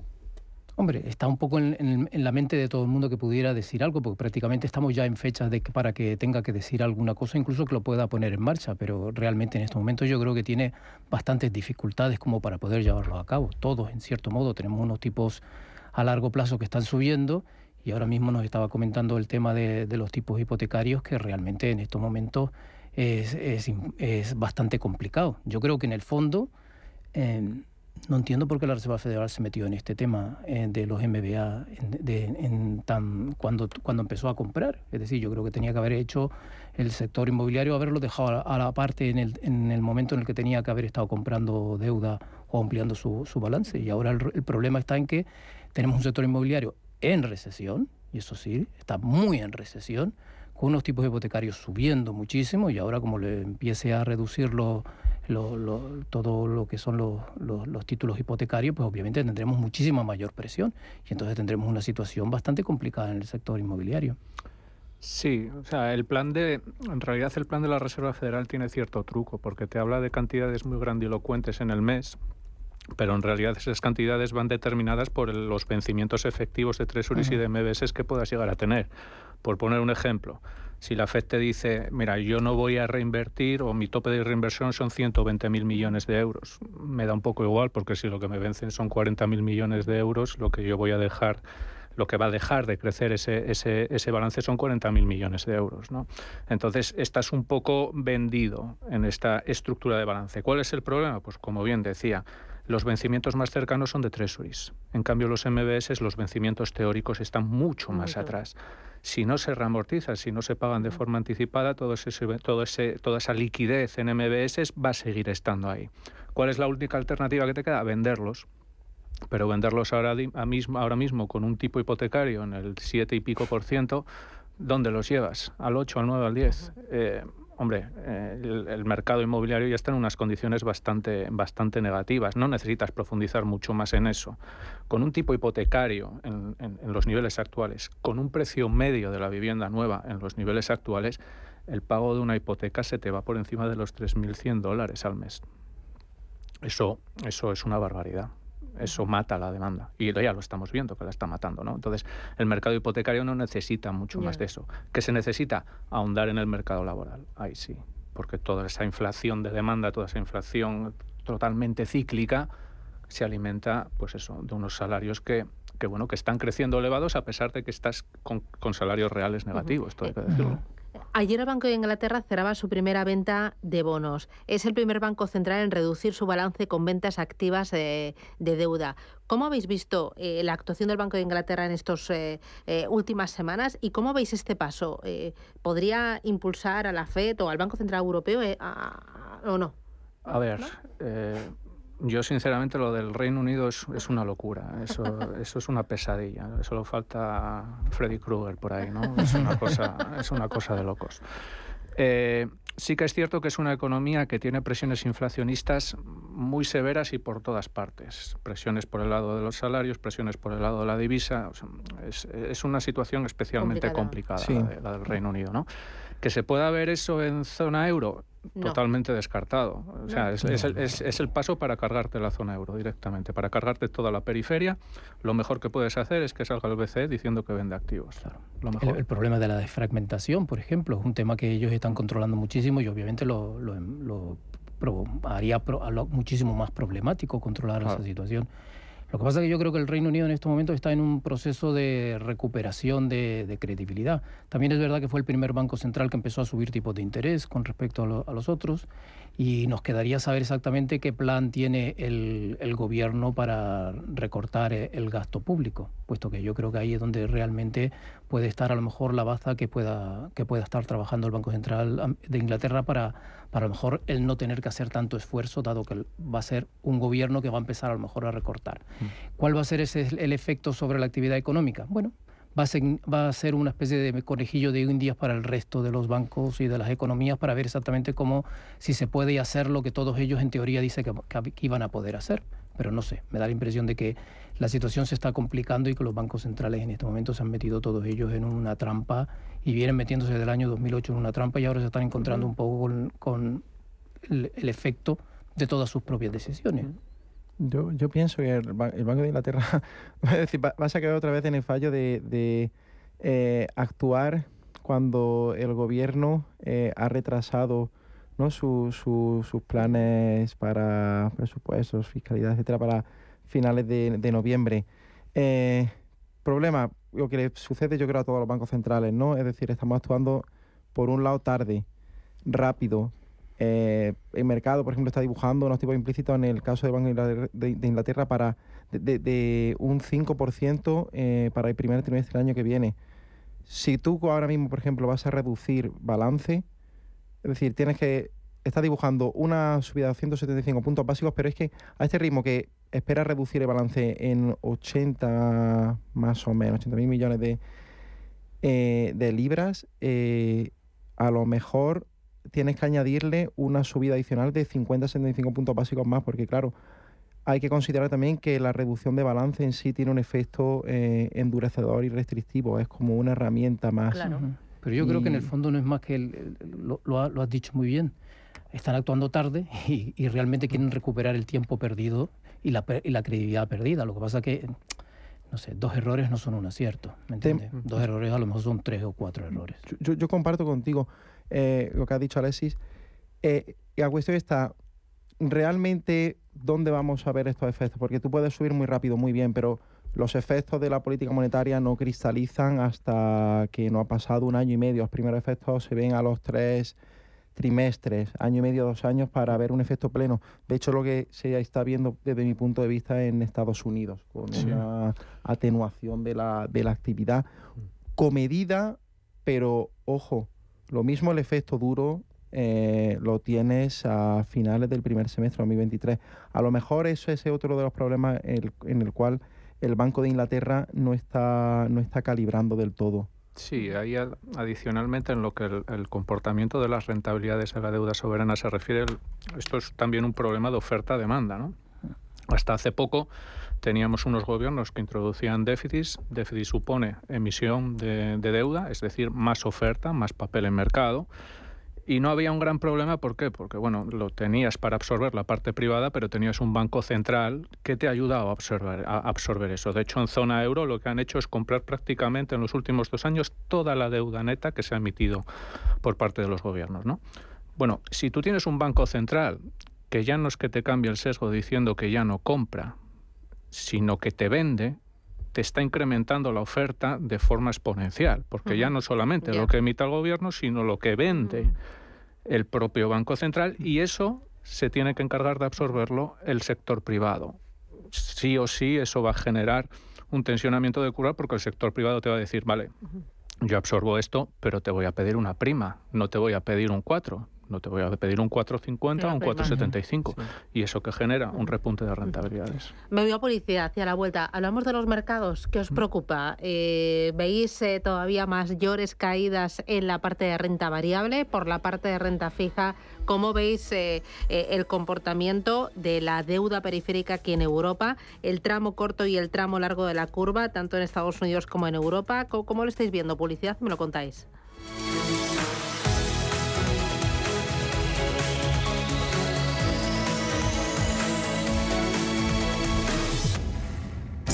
Hombre, está un poco en, la mente de todo el mundo que pudiera decir algo, porque prácticamente estamos ya en fechas de que, para que tenga que decir alguna cosa, incluso que lo pueda poner en marcha, pero realmente en estos momentos yo creo que tiene bastantes dificultades como para poder llevarlo a cabo. Todos, en cierto modo, tenemos unos tipos a largo plazo que están subiendo y ahora mismo nos estaba comentando el tema de, los tipos hipotecarios que realmente en estos momentos es, bastante complicado. Yo creo que en el fondo... Eh, no entiendo por qué la Reserva Federal se metió en este tema eh, de los MBA en, tan, cuando, cuando empezó a comprar. Es decir, yo creo que tenía que haber hecho el sector inmobiliario, haberlo dejado a la, parte en el, en el, momento en el que tenía que haber estado comprando deuda o ampliando su, su balance. Y ahora el, problema está en que tenemos un sector inmobiliario en recesión, y eso sí, está muy en recesión, con unos tipos hipotecarios subiendo muchísimo y ahora como le empiece a reducirlo todo lo que son los, títulos hipotecarios, pues obviamente tendremos muchísima mayor presión y entonces tendremos una situación bastante complicada en el sector inmobiliario. Sí, o sea, el plan de, en realidad el plan de la Reserva Federal tiene cierto truco, porque te habla de cantidades muy grandilocuentes en el mes, pero en realidad esas cantidades van determinadas por los vencimientos efectivos de tresuris y de MBS que puedas llegar a tener. Por poner un ejemplo, si la FED te dice, mira, yo no voy a reinvertir o mi tope de reinversión son 120.000 millones de euros, me da un poco igual porque si lo que me vencen son 40.000 millones de euros, lo que yo voy a dejar lo que va a dejar de crecer ese, ese, ese balance son 40.000 millones de euros. ¿no? Entonces, estás un poco vendido en esta estructura de balance. ¿Cuál es el problema? Pues como bien decía, los vencimientos más cercanos son de treasuries. En cambio, los MBS, los vencimientos teóricos están mucho más atrás si no se reamortizan, si no se pagan de forma anticipada, todo ese, todo ese, toda esa liquidez en MBS va a seguir estando ahí. ¿Cuál es la única alternativa que te queda? Venderlos. Pero venderlos ahora, mismo, ahora mismo con un tipo hipotecario en el 7 y pico por ciento, ¿dónde los llevas? ¿Al 8, al 9, al 10? Hombre, eh, el, mercado inmobiliario ya está en unas condiciones bastante, bastante negativas. No necesitas profundizar mucho más en eso. Con un tipo hipotecario en, los niveles actuales, con un precio medio de la vivienda nueva en los niveles actuales, el pago de una hipoteca se te va por encima de los 3.100 dólares al mes. Eso, eso es una barbaridad eso mata la demanda. Y ya lo estamos viendo que la está matando, ¿no? Entonces, el mercado hipotecario no necesita mucho más de eso. ¿Qué se necesita? Ahondar en el mercado laboral. Ahí sí. Porque toda esa inflación de demanda, toda esa inflación totalmente cíclica, se alimenta, pues eso, de unos salarios que, que bueno, que están creciendo elevados a pesar de que estás con, salarios reales negativos, esto hay que decirlo. Ayer el Banco de Inglaterra cerraba su primera venta de bonos. Es el primer banco central en reducir su balance con ventas activas de, deuda. ¿Cómo habéis visto eh, la actuación del Banco de Inglaterra en estas eh, eh, últimas semanas y cómo veis este paso? ¿Podría impulsar a la FED o al Banco Central Europeo o no? A ver, yo, sinceramente, lo del Reino Unido es, es una locura. Eso, eso es una pesadilla. Solo falta Freddy Krueger por ahí, ¿no? Es una cosa, es una cosa de locos. Eh, sí que es cierto que es una economía que tiene presiones inflacionistas muy severas y por todas partes. Presiones por el lado de los salarios, presiones por el lado de la divisa. es, es, una situación especialmente complicada, la, del Reino Unido, ¿no? Que se pueda ver eso en zona euro, Totalmente descartado. O sea, es, es, el, paso para cargarte la zona euro directamente, para cargarte toda la periferia. Lo mejor que puedes hacer es que salga el BCE diciendo que vende activos. Claro. Lo mejor. El, problema de la desfragmentación, por ejemplo, es un tema que ellos están controlando muchísimo y obviamente lo, lo, haría muchísimo más problemático controlar esa situación. Lo que pasa es que yo creo que el Reino Unido en este momento está en un proceso de recuperación de, credibilidad. También es verdad que fue el primer banco central que empezó a subir tipos de interés con respecto a, los otros y nos quedaría saber exactamente qué plan tiene el, el, gobierno para recortar el gasto público, puesto que yo creo que ahí es donde realmente puede estar a lo mejor la baza que pueda, que pueda estar trabajando el Banco Central de Inglaterra para, para a lo mejor el no tener que hacer tanto esfuerzo, dado que va a ser un gobierno que va a empezar a lo mejor a recortar. Mm. ¿Cuál va a ser ese, el efecto sobre la actividad económica? Bueno, va a, ser, va a ser una especie de conejillo de indias para el resto de los bancos y de las economías para ver exactamente cómo, si se puede hacer lo que todos ellos en teoría dicen que, que iban a poder hacer. Pero no sé, me da la impresión de que la situación se está complicando y que los bancos centrales en este momento se han metido todos ellos en una trampa y vienen metiéndose desde el año 2008 en una trampa y ahora se están encontrando un poco con, el, efecto de todas sus propias decisiones. Yo, yo pienso que el, Banco de Inglaterra va a, decir, va, a quedar otra vez en el fallo de, eh, actuar cuando el gobierno eh, ha retrasado ¿no? sus planes para presupuestos, fiscalidad, etcétera, para finales de, noviembre. Eh, problema, lo que le sucede yo creo a todos los bancos centrales, ¿no? Es decir, estamos actuando por un lado tarde, rápido. Eh, el mercado, por ejemplo, está dibujando unos tipos implícitos en el caso del Banco de, Inglaterra para de, un 5% eh, para el primer trimestre del año que viene. Si tú ahora mismo, por ejemplo, vas a reducir balance, es decir, tienes que está dibujando una subida de 175 puntos básicos, pero es que a este ritmo que espera reducir el balance en 80 más o menos, 80 mil millones de, eh, de libras, eh, a lo mejor tienes que añadirle una subida adicional de 50-75 puntos básicos más, porque claro, hay que considerar también que la reducción de balance en sí tiene un efecto eh, endurecedor y restrictivo, es como una herramienta más. Pero yo creo que en el fondo no es más que lo, lo, has dicho muy bien. Están actuando tarde y, realmente quieren recuperar el tiempo perdido y la, la, credibilidad perdida. Lo que pasa que, no sé, dos errores no son un acierto, ¿me entiendes? Dos errores a lo mejor son tres o cuatro errores. Yo, yo comparto contigo eh, lo que ha dicho Alexis. Eh, la cuestión está, ¿realmente dónde vamos a ver estos efectos? Porque tú puedes subir muy rápido, muy bien, pero los efectos de la política monetaria no cristalizan hasta que no ha pasado un año y medio. Los primeros efectos se ven a los tres trimestres, año y medio, dos años, para ver un efecto pleno. De hecho, lo que se está viendo desde mi punto de vista en Estados Unidos, con una atenuación de la, de la actividad comedida, pero ojo, lo mismo el efecto duro eh, lo tienes a finales del primer semestre de 2023. A lo mejor eso es otro de los problemas en el cual el Banco de Inglaterra no está, no está calibrando del todo. Sí, ahí adicionalmente en lo que el, comportamiento de las rentabilidades a la deuda soberana se refiere, esto es también un problema de oferta-demanda. ¿no? Hasta hace poco teníamos unos gobiernos que introducían déficits. Déficit supone emisión de deuda, es decir, más oferta, más papel en mercado. Y no había un gran problema, ¿por qué? Porque, bueno, lo tenías para absorber la parte privada, pero tenías un banco central que te ayudaba a absorber, a absorber eso. De hecho, en zona euro lo que han hecho es comprar prácticamente en los últimos dos años toda la deuda neta que se ha emitido por parte de los gobiernos, ¿no? Bueno, si tú tienes un banco central que ya no es que te cambie el sesgo diciendo que ya no compra, sino que te vende, te está incrementando la oferta de forma exponencial, porque ya no solamente lo que emite el gobierno, sino lo que vende el propio Banco Central y eso se tiene que encargar de absorberlo el sector privado. Sí o sí, eso va a generar un tensionamiento de curva porque el sector privado te va a decir, vale, yo absorbo esto, pero te voy a pedir una prima, no te voy a pedir un 4, no te voy a pedir un 4,50 o un 4,75. Y eso que genera un repunte de rentabilidades. Me voy a policía hacia la vuelta. Hablamos de los mercados. ¿Qué os preocupa? Eh, ¿Veis eh, todavía mayores caídas en la parte de renta variable? Por la parte de renta fija, ¿cómo veis eh, el comportamiento de la deuda periférica aquí en Europa? El tramo corto y el tramo largo de la curva, tanto en Estados Unidos como en Europa. ¿Cómo, cómo lo estáis viendo? Publicidad, me lo contáis.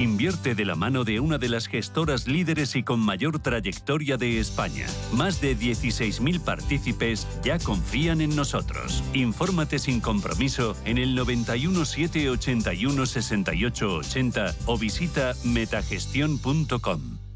Invierte de la mano de una de las gestoras líderes y con mayor trayectoria de España. Más de 16.000 partícipes ya confían en nosotros. Infórmate sin compromiso en el 91 781 68 80 o visita metagestión.com.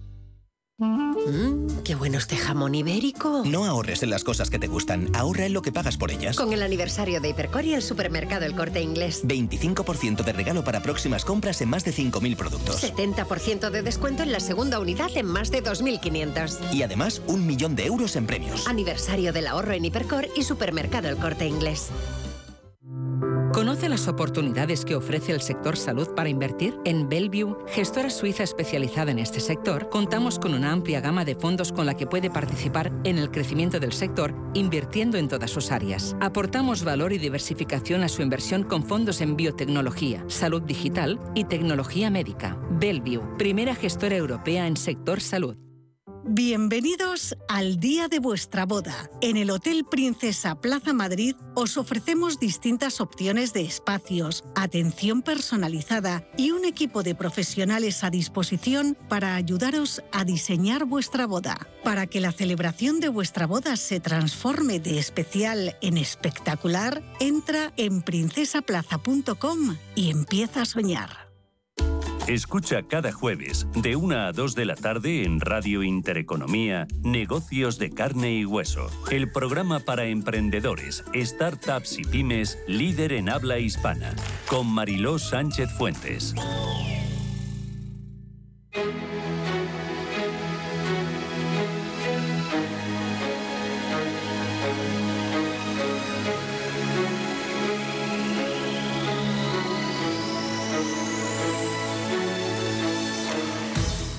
Mmm, qué bueno este jamón ibérico. No ahorres en las cosas que te gustan, ahorra en lo que pagas por ellas. Con el aniversario de Hipercor y el supermercado El Corte Inglés. 25% de regalo para próximas compras en más de 5.000 productos. 70% de descuento en la segunda unidad en más de 2.500. Y además, un millón de euros en premios. Aniversario del ahorro en Hipercor y supermercado El Corte Inglés. ¿Conoce las oportunidades que ofrece el sector salud para invertir? En Bellevue, gestora suiza especializada en este sector, contamos con una amplia gama de fondos con la que puede participar en el crecimiento del sector, invirtiendo en todas sus áreas. Aportamos valor y diversificación a su inversión con fondos en biotecnología, salud digital y tecnología médica. Bellevue, primera gestora europea en sector salud. Bienvenidos al día de vuestra boda. En el Hotel Princesa Plaza Madrid os ofrecemos distintas opciones de espacios, atención personalizada y un equipo de profesionales a disposición para ayudaros a diseñar vuestra boda. Para que la celebración de vuestra boda se transforme de especial en espectacular, entra en princesaplaza.com y empieza a soñar. Escucha cada jueves de 1 a 2 de la tarde en Radio Intereconomía Negocios de carne y hueso, el programa para emprendedores, startups y pymes líder en habla hispana, con Mariló Sánchez Fuentes.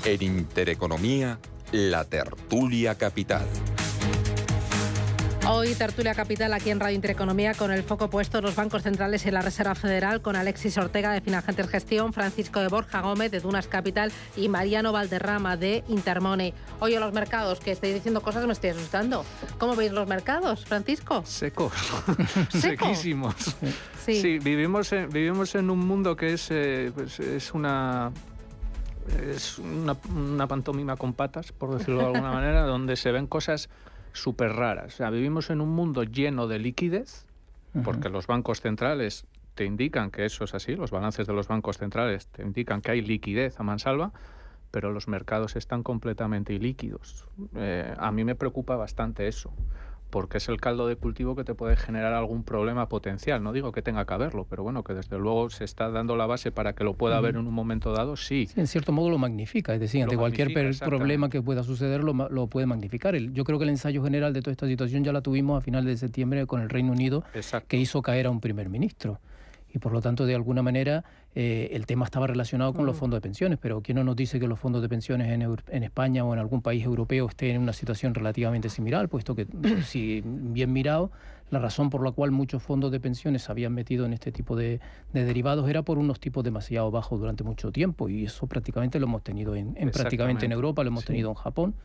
En Intereconomía, la tertulia capital. Hoy tertulia capital aquí en Radio Intereconomía con el foco puesto en los bancos centrales y la Reserva Federal con Alexis Ortega de Finagentes Gestión, Francisco de Borja Gómez de Dunas Capital y Mariano Valderrama de Intermone. Oye, los mercados, que estoy diciendo cosas me estoy asustando. ¿Cómo veis los mercados, Francisco? Secos, sequísimos. Sí. vivimos, en, vivimos en un mundo que es, eh, pues, es una es una, pantomima con patas, por decirlo de alguna manera, donde se ven cosas súper raras. O sea, vivimos en un mundo lleno de liquidez, porque los bancos centrales te indican que eso es así, los balances de los bancos centrales te indican que hay liquidez a mansalva, pero los mercados están completamente ilíquidos. Eh, a mí me preocupa bastante eso porque es el caldo de cultivo que te puede generar algún problema potencial. No digo que tenga que haberlo, pero bueno, que desde luego se está dando la base para que lo pueda haber en un momento dado, sí. en cierto modo lo magnifica, es decir, ante cualquier problema que pueda suceder lo, lo, puede magnificar. Yo creo que el ensayo general de toda esta situación ya la tuvimos a final de septiembre con el Reino Unido, que hizo caer a un primer ministro y por lo tanto de alguna manera eh, el tema estaba relacionado con los mm. fondos de pensiones, pero ¿quién no nos dice que los fondos de pensiones en, en, España o en algún país europeo estén en una situación relativamente similar? Puesto que, si bien mirado, la razón por la cual muchos fondos de pensiones se habían metido en este tipo de, derivados era por unos tipos demasiado bajos durante mucho tiempo y eso prácticamente lo hemos tenido en, prácticamente en Europa, lo hemos tenido en Japón.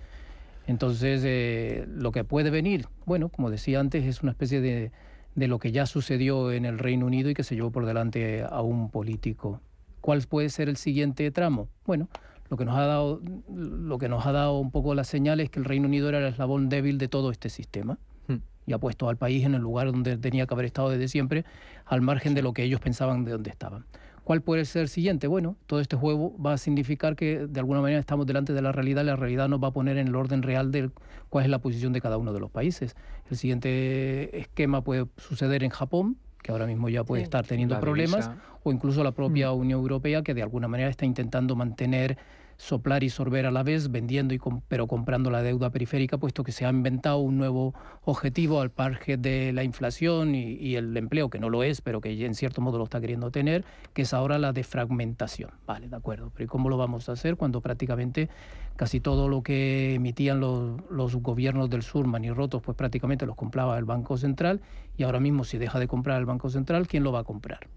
Entonces, eh, lo que puede venir, bueno, como decía antes, es una especie de de lo que ya sucedió en el Reino Unido y que se llevó por delante a un político. ¿Cuál puede ser el siguiente tramo? Bueno, lo que nos ha dado, lo que nos ha dado un poco la señal es que el Reino Unido era el eslabón débil de todo este sistema hmm. y ha puesto al país en el lugar donde tenía que haber estado desde siempre, al margen de lo que ellos pensaban de dónde estaban. ¿Cuál puede ser el siguiente? Bueno, todo este juego va a significar que de alguna manera estamos delante de la realidad, la realidad nos va a poner en el orden real de cuál es la posición de cada uno de los países. El siguiente esquema puede suceder en Japón, que ahora mismo ya puede estar teniendo problemas, o incluso la propia mm. Unión Europea, que de alguna manera está intentando mantener soplar y sorber a la vez, vendiendo y pero comprando la deuda periférica, puesto que se ha inventado un nuevo objetivo al parque de la inflación y, el empleo, que no lo es, pero que en cierto modo lo está queriendo tener, que es ahora la defragmentación. Vale, de acuerdo. Pero ¿y cómo lo vamos a hacer cuando prácticamente casi todo lo que emitían los, los gobiernos del sur, manirrotos, pues prácticamente los compraba el Banco Central y ahora mismo si deja de comprar el Banco Central, ¿quién lo va a comprar?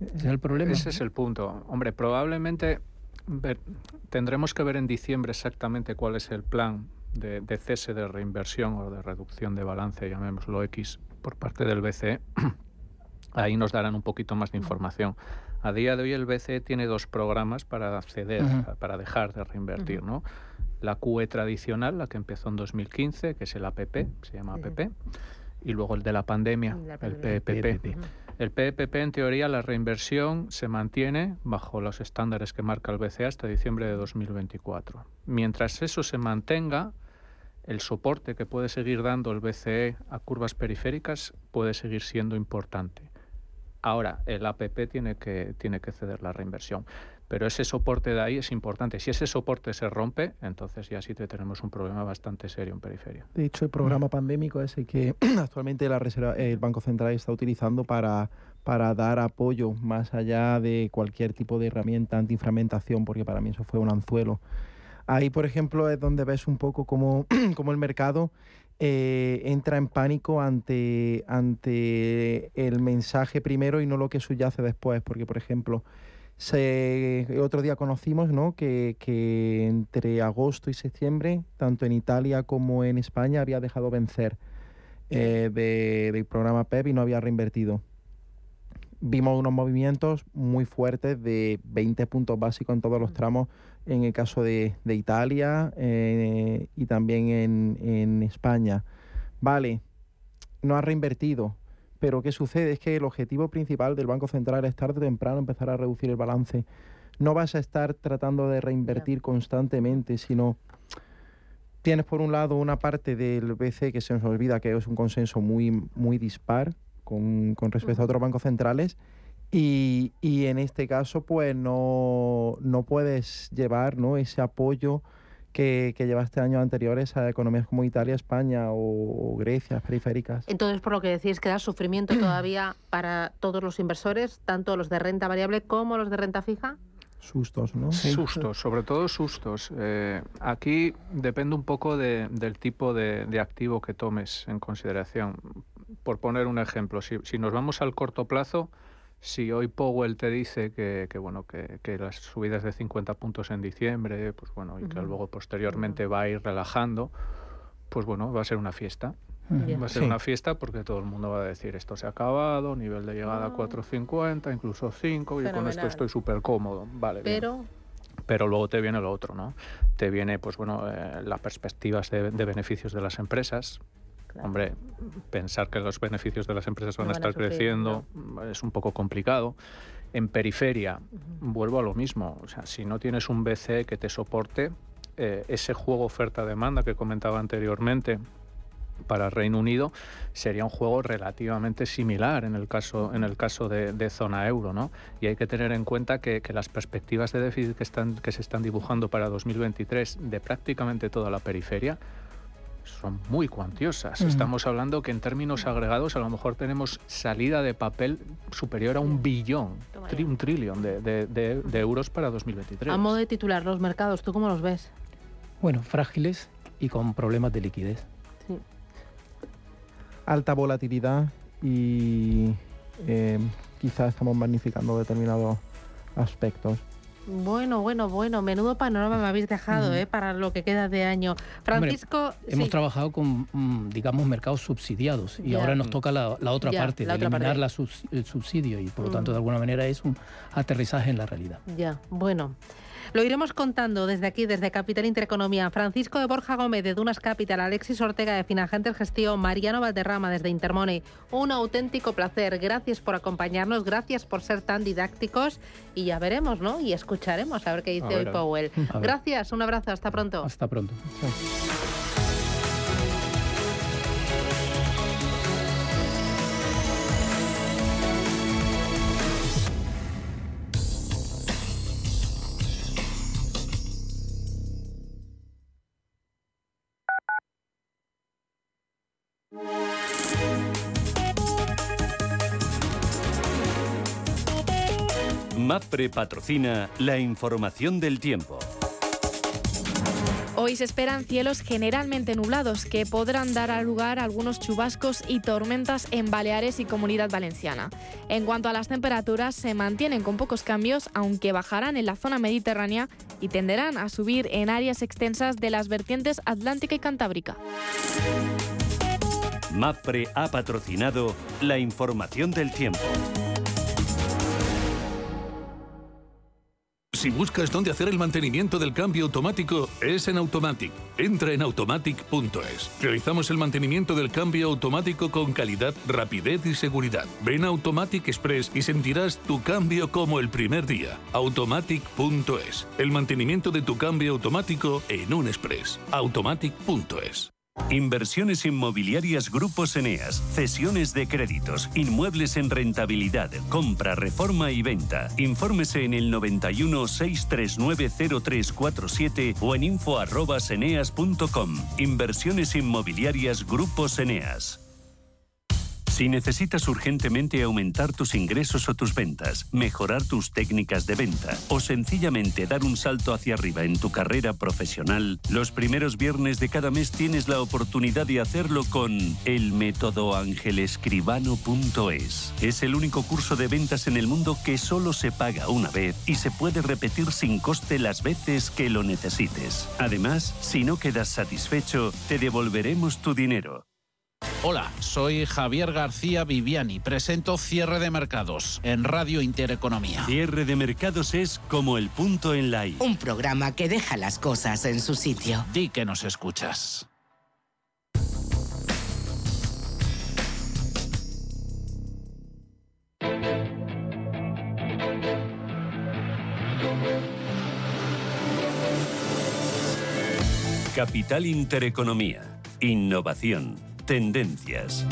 Ese es el problema. Ese es el punto. Hombre, probablemente tendremos que ver en diciembre exactamente cuál es el plan de, cese de reinversión o de reducción de balance, llamémoslo X, por parte del BCE. Ahí nos darán un poquito más de información. A día de hoy el BCE tiene dos programas para ceder, para dejar de reinvertir, ¿no? La QE tradicional, la que empezó en 2015, que es el APP, se llama APP, y luego el de la pandemia, el PPP. El PPP, en teoría, la reinversión se mantiene bajo los estándares que marca el BCE hasta diciembre de 2024. Mientras eso se mantenga, el soporte que puede seguir dando el BCE a curvas periféricas puede seguir siendo importante. Ahora, el APP tiene que, tiene que ceder la reinversión. Pero ese soporte de ahí es importante. Si ese soporte se rompe, entonces ya sí te tenemos un problema bastante serio en periferia. De hecho, el programa pandémico es el que actualmente Reserva, el Banco Central está utilizando para, para dar apoyo más allá de cualquier tipo de herramienta antifragmentación, porque para mí eso fue un anzuelo. Ahí, por ejemplo, es donde ves un poco cómo, cómo el mercado eh, entra en pánico ante, ante el mensaje primero y no lo que subyace después, porque, por ejemplo, se, otro día conocimos ¿no? que, que, entre agosto y septiembre, tanto en Italia como en España, había dejado vencer eh, del programa PEP y no había reinvertido. Vimos unos movimientos muy fuertes de 20 puntos básicos en todos los tramos, en el caso de, de Italia eh, y también en, en España. Vale, no ha reinvertido pero ¿qué sucede? Es que el objetivo principal del Banco Central es tarde o temprano empezar a reducir el balance. No vas a estar tratando de reinvertir constantemente, sino tienes por un lado una parte del BC que se nos olvida que es un consenso muy, muy dispar con, respecto a otros bancos centrales. Y, en este caso, pues no, no puedes llevar ¿no? ese apoyo que, que llevaste años anteriores a economías como Italia, España o, Grecia, periféricas. Entonces, por lo que decís, queda sufrimiento todavía para todos los inversores, tanto los de renta variable como los de renta fija. Sustos, ¿no? Sustos, sobre todo sustos. Eh, aquí depende un poco de, del tipo de, de, activo que tomes en consideración. Por poner un ejemplo, si, si nos vamos al corto plazo, si hoy Powell te dice que, bueno que, las subidas de 50 puntos en diciembre, pues bueno, y que luego posteriormente va a ir relajando, pues bueno, va a ser una fiesta. Va a ser una fiesta porque todo el mundo va a decir esto se ha acabado, nivel de llegada a 4.50, incluso 5, y con esto estoy súper cómodo. Vale, Pero... Pero luego te viene lo otro, ¿no? Te viene, pues bueno, eh, las perspectivas de, beneficios de las empresas, Hombre, pensar que los beneficios de las empresas van, a estar creciendo es un poco complicado. En periferia, vuelvo a lo mismo. O sea, si no tienes un BC que te soporte, eh, ese juego oferta-demanda que comentaba anteriormente para Reino Unido sería un juego relativamente similar en el caso, en el caso de, zona euro. ¿no? Y hay que tener en cuenta que, que, las perspectivas de déficit que, están, que se están dibujando para 2023 de prácticamente toda la periferia son muy cuantiosas. Estamos hablando que en términos agregados a lo mejor tenemos salida de papel superior a un billón, un trillón de, euros para 2023. A modo de titular, los mercados, ¿tú cómo los ves? Bueno, frágiles y con problemas de liquidez. Alta volatilidad y eh, quizás estamos magnificando determinados aspectos. Bueno, bueno, bueno, menudo panorama me habéis dejado ¿eh? para lo que queda de año. Francisco. hemos trabajado con, mm, digamos, mercados subsidiados y ahora nos toca la, otra parte, de eliminar el subsidio y por lo tanto, de alguna manera, es un aterrizaje en la realidad. Ya, bueno. Lo iremos contando desde aquí, desde Capital Intereconomía. Francisco de Borja Gómez de Dunas Capital, Alexis Ortega de Finagentes Gestión, Mariano Valderrama desde Intermone. Un auténtico placer. Gracias por acompañarnos, gracias por ser tan didácticos y ya veremos, ¿no? Y escucharemos a ver qué dice hoy Powell. Gracias, un abrazo, hasta pronto. Hasta pronto. MAPRE patrocina la información del tiempo. Hoy se esperan cielos generalmente nublados que podrán dar a lugar a algunos chubascos y tormentas en Baleares y Comunidad Valenciana. En cuanto a las temperaturas, se mantienen con pocos cambios, aunque bajarán en la zona mediterránea y tenderán a subir en áreas extensas de las vertientes atlántica y cantábrica. MAPRE ha patrocinado la información del tiempo. Si buscas dónde hacer el mantenimiento del cambio automático, es en Automatic. Entra en automatic.es. Realizamos el mantenimiento del cambio automático con calidad, rapidez y seguridad. Ven a Automatic Express y sentirás tu cambio como el primer día. Automatic.es. El mantenimiento de tu cambio automático en un express. Automatic.es. Inversiones inmobiliarias Grupos Eneas, cesiones de créditos, inmuebles en rentabilidad, compra, reforma y venta. Infórmese en el 91 639 0347 o en info@eneas.com. Inversiones inmobiliarias Grupos Eneas. Si necesitas urgentemente aumentar tus ingresos o tus ventas, mejorar tus técnicas de venta o sencillamente dar un salto hacia arriba en tu carrera profesional, los primeros viernes de cada mes tienes la oportunidad de hacerlo con el método angelescribano.es. Es el único curso de ventas en el mundo que solo se paga una vez y se puede repetir sin coste las veces que lo necesites. Además, si no quedas satisfecho, te devolveremos tu dinero. Hola, soy Javier García Viviani. Presento Cierre de Mercados en Radio Intereconomía. Cierre de mercados es como el punto en la I. Un programa que deja las cosas en su sitio. Di que nos escuchas. Capital Intereconomía. Innovación. Tendencias.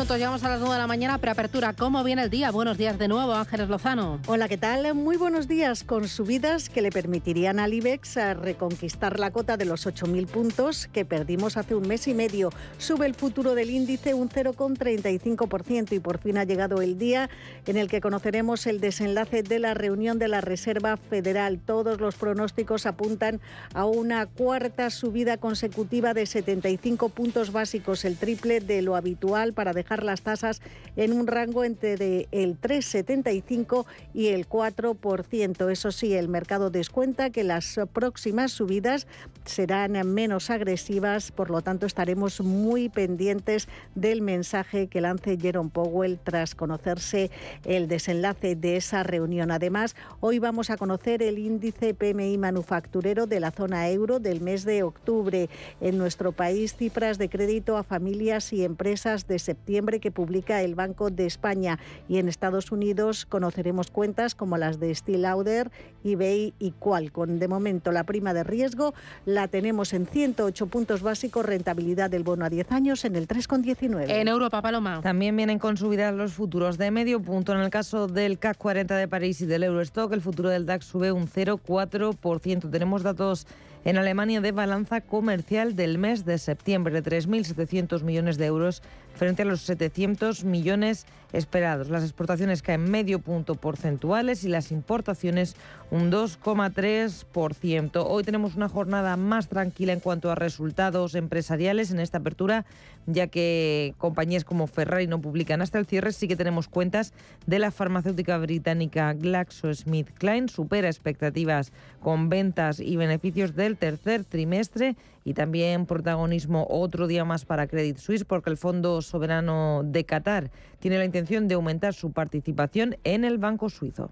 Minutos, llegamos a las nueve de la mañana, preapertura. ¿Cómo viene el día? Buenos días de nuevo, Ángeles Lozano. Hola, ¿qué tal? Muy buenos días, con subidas que le permitirían al IBEX reconquistar la cota de los 8.000 puntos que perdimos hace un mes y medio. Sube el futuro del índice un 0,35% y por fin ha llegado el día en el que conoceremos el desenlace de la reunión de la Reserva Federal. Todos los pronósticos apuntan a una cuarta subida consecutiva de 75 puntos básicos, el triple de lo habitual para dejar las tasas en un rango entre el 3,75 y el 4%. Eso sí, el mercado descuenta que las próximas subidas serán menos agresivas, por lo tanto estaremos muy pendientes del mensaje que lance Jerome Powell tras conocerse el desenlace de esa reunión. Además, hoy vamos a conocer el índice PMI manufacturero de la zona euro del mes de octubre. En nuestro país, cifras de crédito a familias y empresas de septiembre que publica el Banco de España y en Estados Unidos conoceremos cuentas como las de Steel Lauder, eBay y Qualcomm. De momento la prima de riesgo la tenemos en 108 puntos básicos, rentabilidad del bono a 10 años en el 3,19. En Europa, Paloma. También vienen con subidas los futuros de medio punto. En el caso del CAC 40 de París y del Eurostock, el futuro del DAX sube un 0,4%. Tenemos datos en Alemania de balanza comercial del mes de septiembre, de 3.700 millones de euros frente a los 700 millones esperados. Las exportaciones caen medio punto porcentuales y las importaciones un 2,3%. Hoy tenemos una jornada más tranquila en cuanto a resultados empresariales en esta apertura, ya que compañías como Ferrari no publican hasta el cierre. Sí que tenemos cuentas de la farmacéutica británica GlaxoSmithKline, supera expectativas con ventas y beneficios del tercer trimestre y también protagonismo otro día más para Credit Suisse porque el Fondo Soberano de Qatar tiene la intención de aumentar su participación en el Banco Suizo.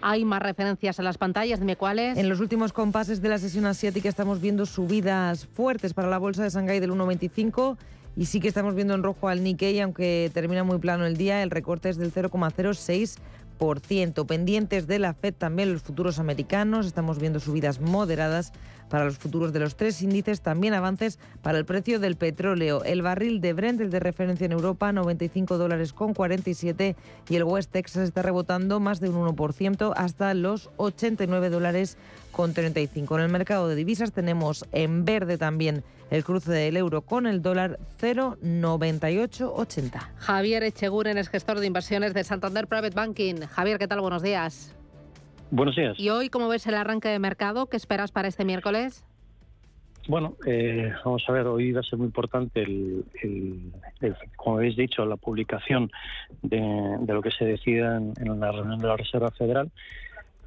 Hay más referencias en las pantallas, dime cuáles. En los últimos compases de la sesión asiática estamos viendo subidas fuertes para la bolsa de Shanghái del 1,25 y sí que estamos viendo en rojo al Nikkei, aunque termina muy plano el día, el recorte es del 0,06%. Pendientes de la Fed también los futuros americanos, estamos viendo subidas moderadas para los futuros de los tres índices, también avances para el precio del petróleo. El barril de Brent, el de referencia en Europa, 95 dólares con 47 y el West Texas está rebotando más de un 1% hasta los 89 dólares 35. En el mercado de divisas tenemos en verde también el cruce del euro con el dólar 0,9880. Javier Echeguren es gestor de inversiones de Santander Private Banking. Javier, ¿qué tal? Buenos días. Buenos días. ¿Y hoy cómo ves el arranque de mercado? ¿Qué esperas para este miércoles? Bueno, eh, vamos a ver, hoy va a ser muy importante, el, como habéis dicho, la publicación de, lo que se decida en, la reunión de la Reserva Federal.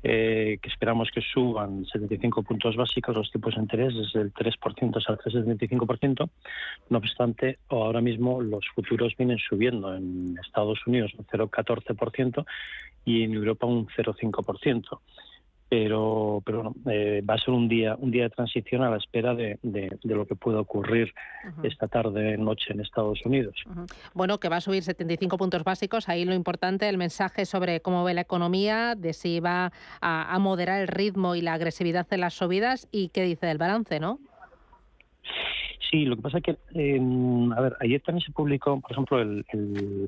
Eh, que esperamos que suban 75 puntos básicos los tipos de interés desde el 3% hasta el 75%. No obstante, ahora mismo los futuros vienen subiendo en Estados Unidos un 0,14% y en Europa un 0,5% pero pero eh, va a ser un día un día de transición a la espera de, de, lo que pueda ocurrir esta tarde noche en Estados Unidos. Bueno, que va a subir 75 puntos básicos. Ahí lo importante, el mensaje sobre cómo ve la economía, de si va a, a moderar el ritmo y la agresividad de las subidas y qué dice del balance, ¿no? Sí, lo que pasa es que, em, a ver, ayer también se publicó, por ejemplo, el,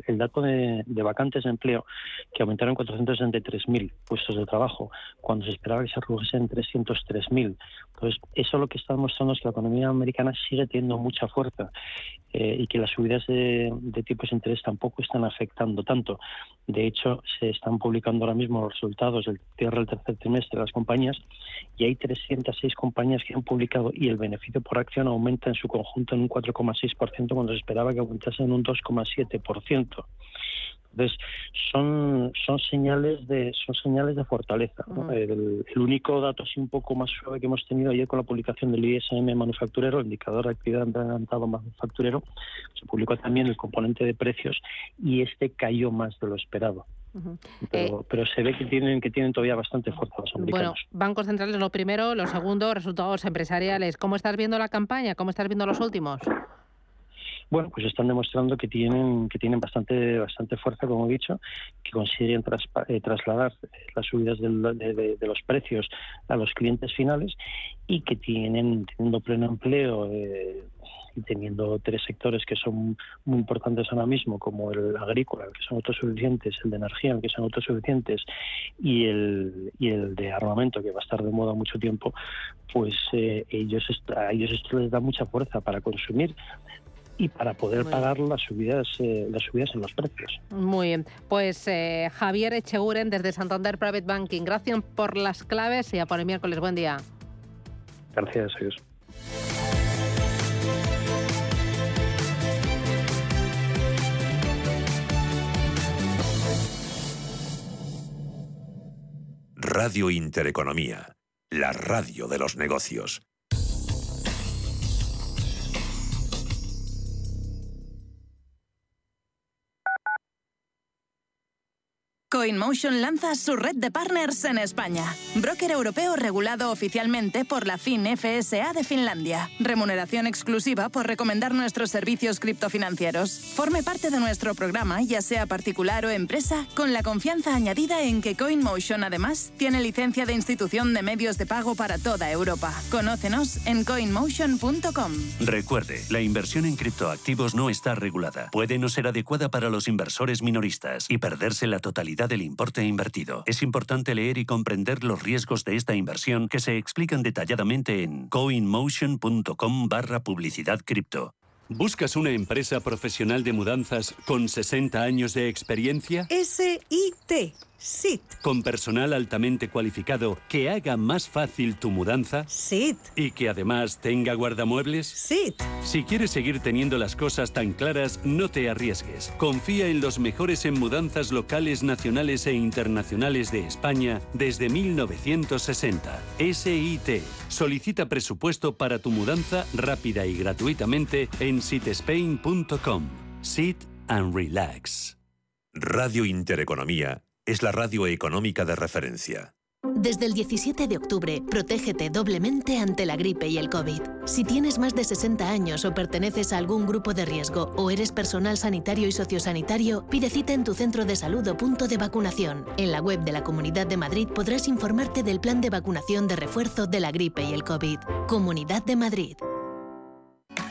el, dato de, vacantes de empleo, que aumentaron 463.000 puestos de trabajo, cuando se esperaba que se redujesen en 303.000. Entonces, eso lo que está demostrando es que la economía americana sigue teniendo mucha fuerza eh, y que las subidas de, tipos de interés tampoco están afectando tanto. De hecho, se están publicando ahora mismo los resultados del cierre del tercer trimestre de las compañías y hay 306 compañías que han publicado y el beneficio por acción aumenta en su conjunto en un 4,6% cuando se esperaba que aumentase en un 2,7%. Entonces, son, son señales de son señales de fortaleza. El, único dato así un poco más suave que hemos tenido ayer con la publicación del ISM manufacturero, el indicador de actividad adelantado manufacturero, se publicó también el componente de precios y este cayó más de lo esperado. pero, eh, pero, se ve que tienen que tienen todavía bastante fuerza los americanos. Bueno, bancos centrales lo primero, lo segundo, resultados empresariales. ¿Cómo estás viendo la campaña? ¿Cómo estás viendo los últimos? Bueno, pues están demostrando que tienen que tienen bastante bastante fuerza, como he dicho, que consiguen eh, trasladar las subidas de, los precios a los clientes finales y que tienen teniendo pleno empleo eh, y teniendo tres sectores que son muy importantes ahora mismo, como el agrícola, que son autosuficientes, el de energía, que son autosuficientes, y el, y el de armamento, que va a estar de moda mucho tiempo, pues eh, ellos a ellos esto les da mucha fuerza para consumir y para poder pagar las subidas eh, las subidas en los precios. Muy bien, pues eh, Javier Echeguren desde Santander Private Banking, gracias por las claves y a por el miércoles. Buen día. Gracias, adiós. Radio Intereconomía, la radio de los negocios. CoinMotion lanza su red de partners en España. Broker europeo regulado oficialmente por la FinFSA de Finlandia. Remuneración exclusiva por recomendar nuestros servicios criptofinancieros. Forme parte de nuestro programa, ya sea particular o empresa, con la confianza añadida en que CoinMotion además tiene licencia de institución de medios de pago para toda Europa. Conócenos en coinmotion.com. Recuerde, la inversión en criptoactivos no está regulada. Puede no ser adecuada para los inversores minoristas y perderse la totalidad del importe invertido. Es importante leer y comprender los riesgos de esta inversión que se explican detalladamente en coinmotion.com barra publicidad cripto. ¿Buscas una empresa profesional de mudanzas con 60 años de experiencia? SIT SIT. Con personal altamente cualificado que haga más fácil tu mudanza. SIT. Y que además tenga guardamuebles. SIT. Si quieres seguir teniendo las cosas tan claras, no te arriesgues. Confía en los mejores en mudanzas locales, nacionales e internacionales de España desde 1960. SIT. Solicita presupuesto para tu mudanza rápida y gratuitamente en sitespain.com. Sit and relax. Radio Intereconomía es la radio económica de referencia. Desde el 17 de octubre, protégete doblemente ante la gripe y el COVID. Si tienes más de 60 años o perteneces a algún grupo de riesgo o eres personal sanitario y sociosanitario, pide cita en tu centro de salud o punto de vacunación. En la web de la Comunidad de Madrid podrás informarte del plan de vacunación de refuerzo de la gripe y el COVID. Comunidad de Madrid.